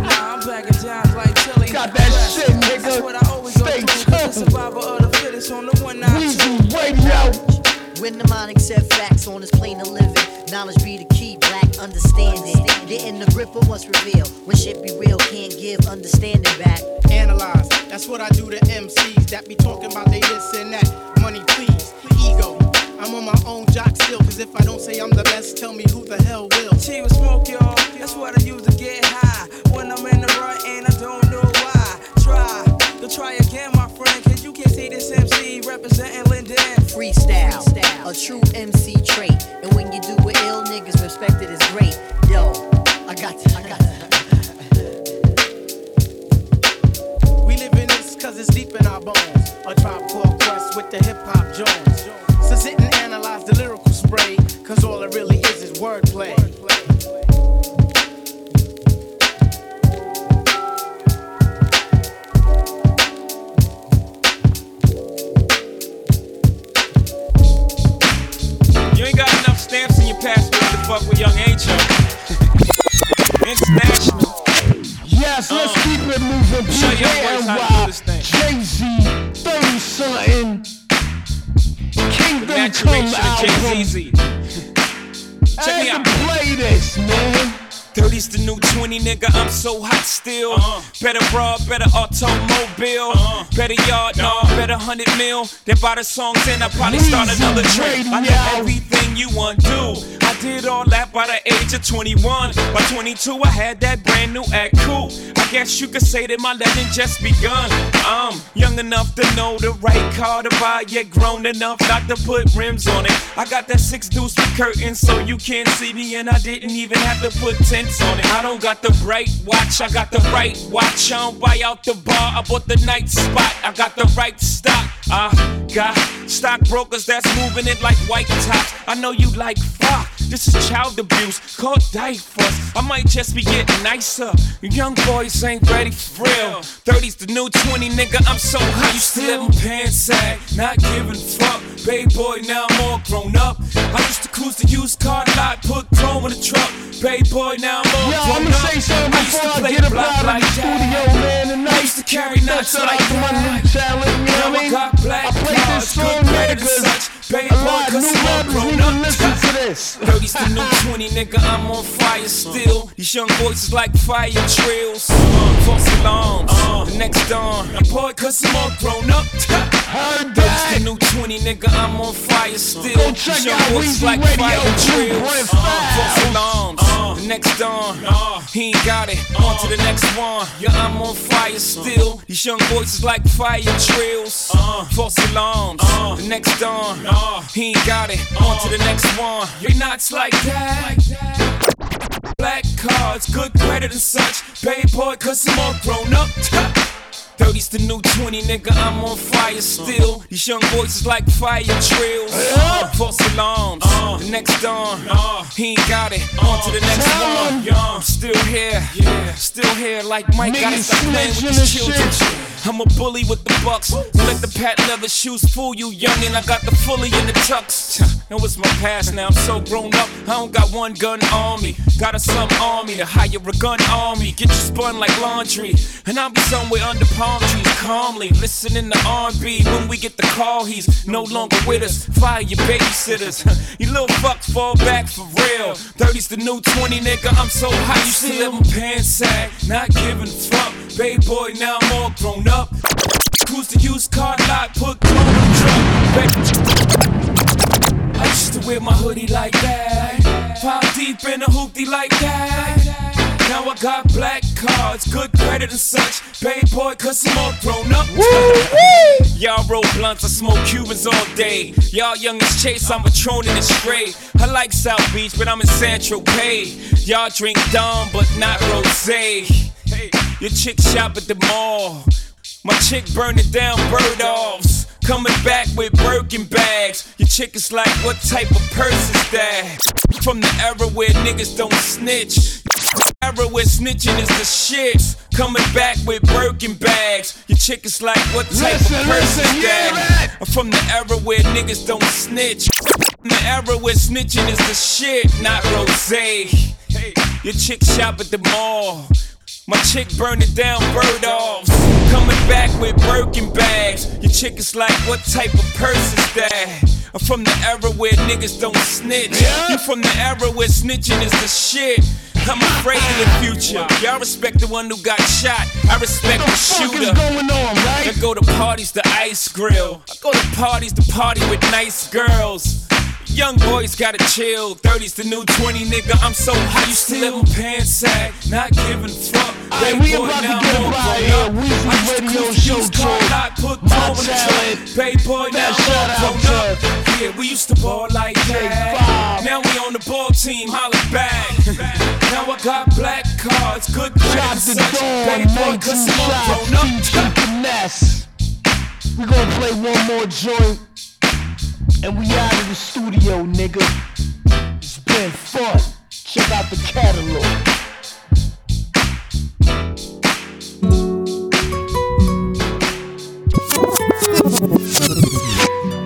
Billy on a lily. Nah, I'm packing jams like chili. Got that shit, nigga. That's what I always go Stay through. The tuned. survivor of the fittest on the one nine two. Weezy Radio. When the mind accept facts on his plane of living, living. Knowledge be the key, black understanding. Getting the grip of what's revealed. When shit be real, can't give understanding back. Analyze, that's what I do to MCs that be talking about they this and that. Money, please, ego. I'm on my own jock still, cause if I don't say I'm the best, tell me who the hell will. Cheap with smoke, y'all. That's what I use to get high. When I'm in the rut and I don't know why. Try to try again, my friend, cause you can't see this MC representing Linden. Freestyle, a true MC trait. And when you do it ill, niggas respect it as great. Yo, I got to, I got to. We live in this cause it's deep in our bones. A Tribe called Quest with the hip hop Jones. So sit and analyze the lyrical spray, cause all it really is is wordplay. You ain't got enough stamps in your passport to fuck with young Angel. International. Yes, let's uh, keep it moving. Show your boys how to do this thing. Jay Come of Check me I out. had to play this, man. 30's the new 20, nigga. I'm so hot still. Uh-huh. Better raw, better automobile. Uh-huh. Better yard, no, better 100 mil. Then buy the songs and I probably start another trend. I Radio. got everything you want do. I did all that by the age of 21. By 22, I had that brand new act cool. I guess you could say that my legend just begun. I'm young enough to know the right car to buy, yet grown enough not to put rims on it. I got that six deuce with curtains so you can't see me, and I didn't even have to put on it. I don't got the right watch, I got the right watch. I don't buy out the bar, I bought the night spot. I got the right stock. I got stockbrokers that's moving it like white tops. I know you like fuck. This is child abuse, called diapers. I might just be getting nicer. Young boys ain't ready for real. 30's the new 20, nigga. I'm so hot. You still pants sag, not giving fuck. Baby boy, now I'm all grown up. I used to cruise the used car lot, put chrome in the truck. Baby boy, now I'm all Yo, grown I'ma up. say something I used to before I play get up out of like the studio, man. And I used to carry nuts like like my new that. challenge, you know what I I mean? I play this song, man, because such. Baby a lot of cause new I'm grown need to up. listen to this. 30's the new 20, nigga, I'm on fire still. These young boys is like fire drills. False alarms, the next dawn. I'm boy, cause I'm all grown up. Heard 30's the new 20, nigga, I'm on fire still. Go check These young out is like Radio fire. 2.5. False alarms, the next dawn. He ain't got it, on to the next one. Yeah, I'm on fire still. These young boys is like fire drills. False alarms, the next dawn. Uh, he ain't got it, on to the next one. You're not like that. Black cards, good credit and such. Baby boy, cause I'm all grown up. 30's the new 20, nigga, I'm on fire still. These young boys is like fire drills. False alarms, the next dawn. He ain't got it, on to the next one. I'm still here, yeah. still here like Mike gotta Niggas stop playing with children. shit. I'm a bully with the bucks. Let the patent leather shoes fool you, youngin'. I got the fully in the tux. That was my past now. I'm so grown up. I don't got one gun on me. Got a some army to hire a gun on me. Get you spun like laundry. And I'll be somewhere under palm trees calmly. Listening to R&B when we get the call. He's no longer with us. Fire your babysitters. you little fucks fall back for real. 30's the new 20, nigga. I'm so hot. You still in pants sag. Not giving a fuck. Baby boy, now I'm all grown up. Cruise the used car lot, put chrome in the truck. I used to wear my hoodie like that. Five deep in a hoopty like that. Now I got black cards, good credit and such. Baby boy, cause I'm all grown up. Y'all roll blunts, I smoke Cubans all day. Y'all young as Chase, I'm patroning it straight. I like South Beach, but I'm in Central Pay. Y'all drink Dom, but not Rose. Your chick shop at the mall. My chick burning down bird offs. Coming back with Birkin bags. Your chick is like, what type of purse is that? From the era where niggas don't snitch. Era where snitching is the shit. Coming back with Birkin bags. Your chick is like, what type Listen, of purse listen, is yeah, that? I'm from the era where niggas don't snitch. From the era where snitching is the shit, not rose. Hey, your chick shop at the mall. My chick burning down bird offs. Coming back with Birkin bags. Your chick is like, what type of purse is that? I'm from the era where niggas don't snitch. You from the era where snitching is the shit. I'm afraid of the future. Y'all respect the one who got shot. I respect the, shooter. going on, right? I go to parties, the ice grill. I go to parties, the party with nice girls. Young boys gotta chill. 30's the new 20, nigga. I'm so high. Used to live on pants sag, not giving fuck. Hey, we boy, about to get up out grown here. Weezy I Radio Show put My in talent. Bay boy, now shout I'm out up. Yeah, we used to ball like that. Now we on the ball team, holla back. now I got black cards, good Drop the such. dawn, Bay boy, 19 cause I'm shots. DJ Finesse. We gonna play one more joint, and we out of the studio, nigga. It's been fun. Check out the catalog.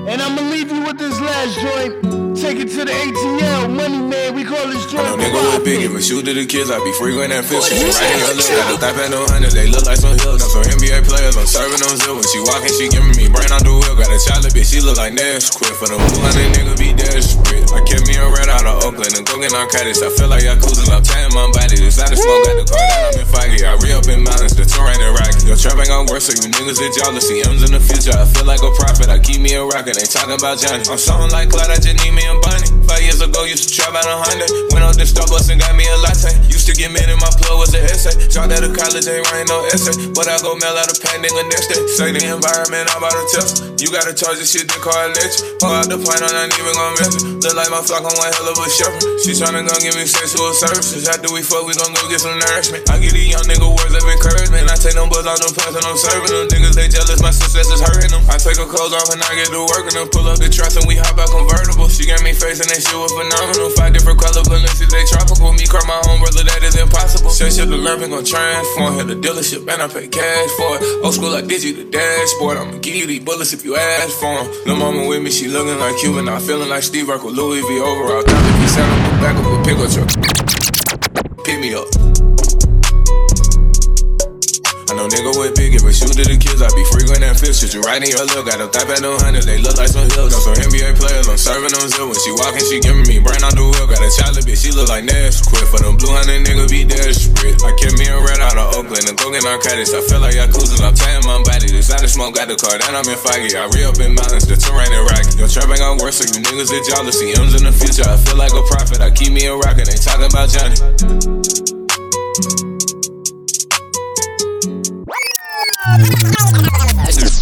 And I'ma leave you with this last joint. Take it to the ATL, money man. We call this joint. No nigga with big, if a shoot to the kids, I be frequent and fish. She right in your look, got the at no hundred, they look like some hills. Now some NBA players, I'm serving on zero. When she walking, she giving me brain on the wheel. Got a chocolate bitch, she look like Nash. Quit for the blue hundred nigga be desperate. I kept me a red out of Oakland and go get narcotics. I feel like Yakuza, I'm tying my body. This out of smoke, got the car that I'm in Foggy. I re up in mountains, the terrain and rocky. Your trap ain't gon' work, so you niggas that y'all see M's in the future. I feel like a prophet, I keep me a rocket. They talking about Johnny. I'm something like Clyde, I just need me a bunny. Five years ago, used to trap out a hundred. Went on the Starbucks and got me a latte. Used to get mad in my plug was an essay. Dropped out of college, ain't writing no essay. But I go mail out a paint nigga next day. Say the environment, I'm about to test. You gotta charge this shit, the car electric. Pull out the plane, I'm not even gon' miss it. Look like my flock on one hell of a shepherd. She tryna go give me sexual services. After we fuck, we gon' go get some nourishment. I give these young nigga words of encouragement. I take them buzz out them plants and I'm serving them. Niggas, they jealous, my success is hurting them. I take her clothes off and I get to work and them. Pull up the trucks and we hop out convertible. She got me facing that shit was phenomenal. Five different color Balenciagas, they tropical. Me cry my own brother, that is impossible. Say shit to learn, gon' transform. Hit the dealership and I pay cash for it. Old school, I did you the dashboard. I'ma give you these bullets if you ask for them. Lil' mama with me, she looking like Cuban. I'm feeling like Steve Urkel, Louis V overall. If you sat on the back of a pickup truck. Pick me up. I know nigga with big, if a shoot to the kids, I be frequent and fish. Shit, you in your look, got a type at no hundred, they look like some hills. Know some NBA players, I'm serving them zero. When she walking, she giving me brain on the wheel. Got a chocolate bitch, she look like Nash. Quit for them blue hundred nigga be desperate. I kept me a red out of Oakland and go get narcotics. I feel like Yakuza, I'm tying my body. This out of smoke, got the car, that I'm in Foggy. I re up in mountains, the terrain and rocky. Your trap ain't gon' work, so you niggas y'all see M's in the future. I feel like a prophet, I keep me a rocket, they talking about Johnny. This is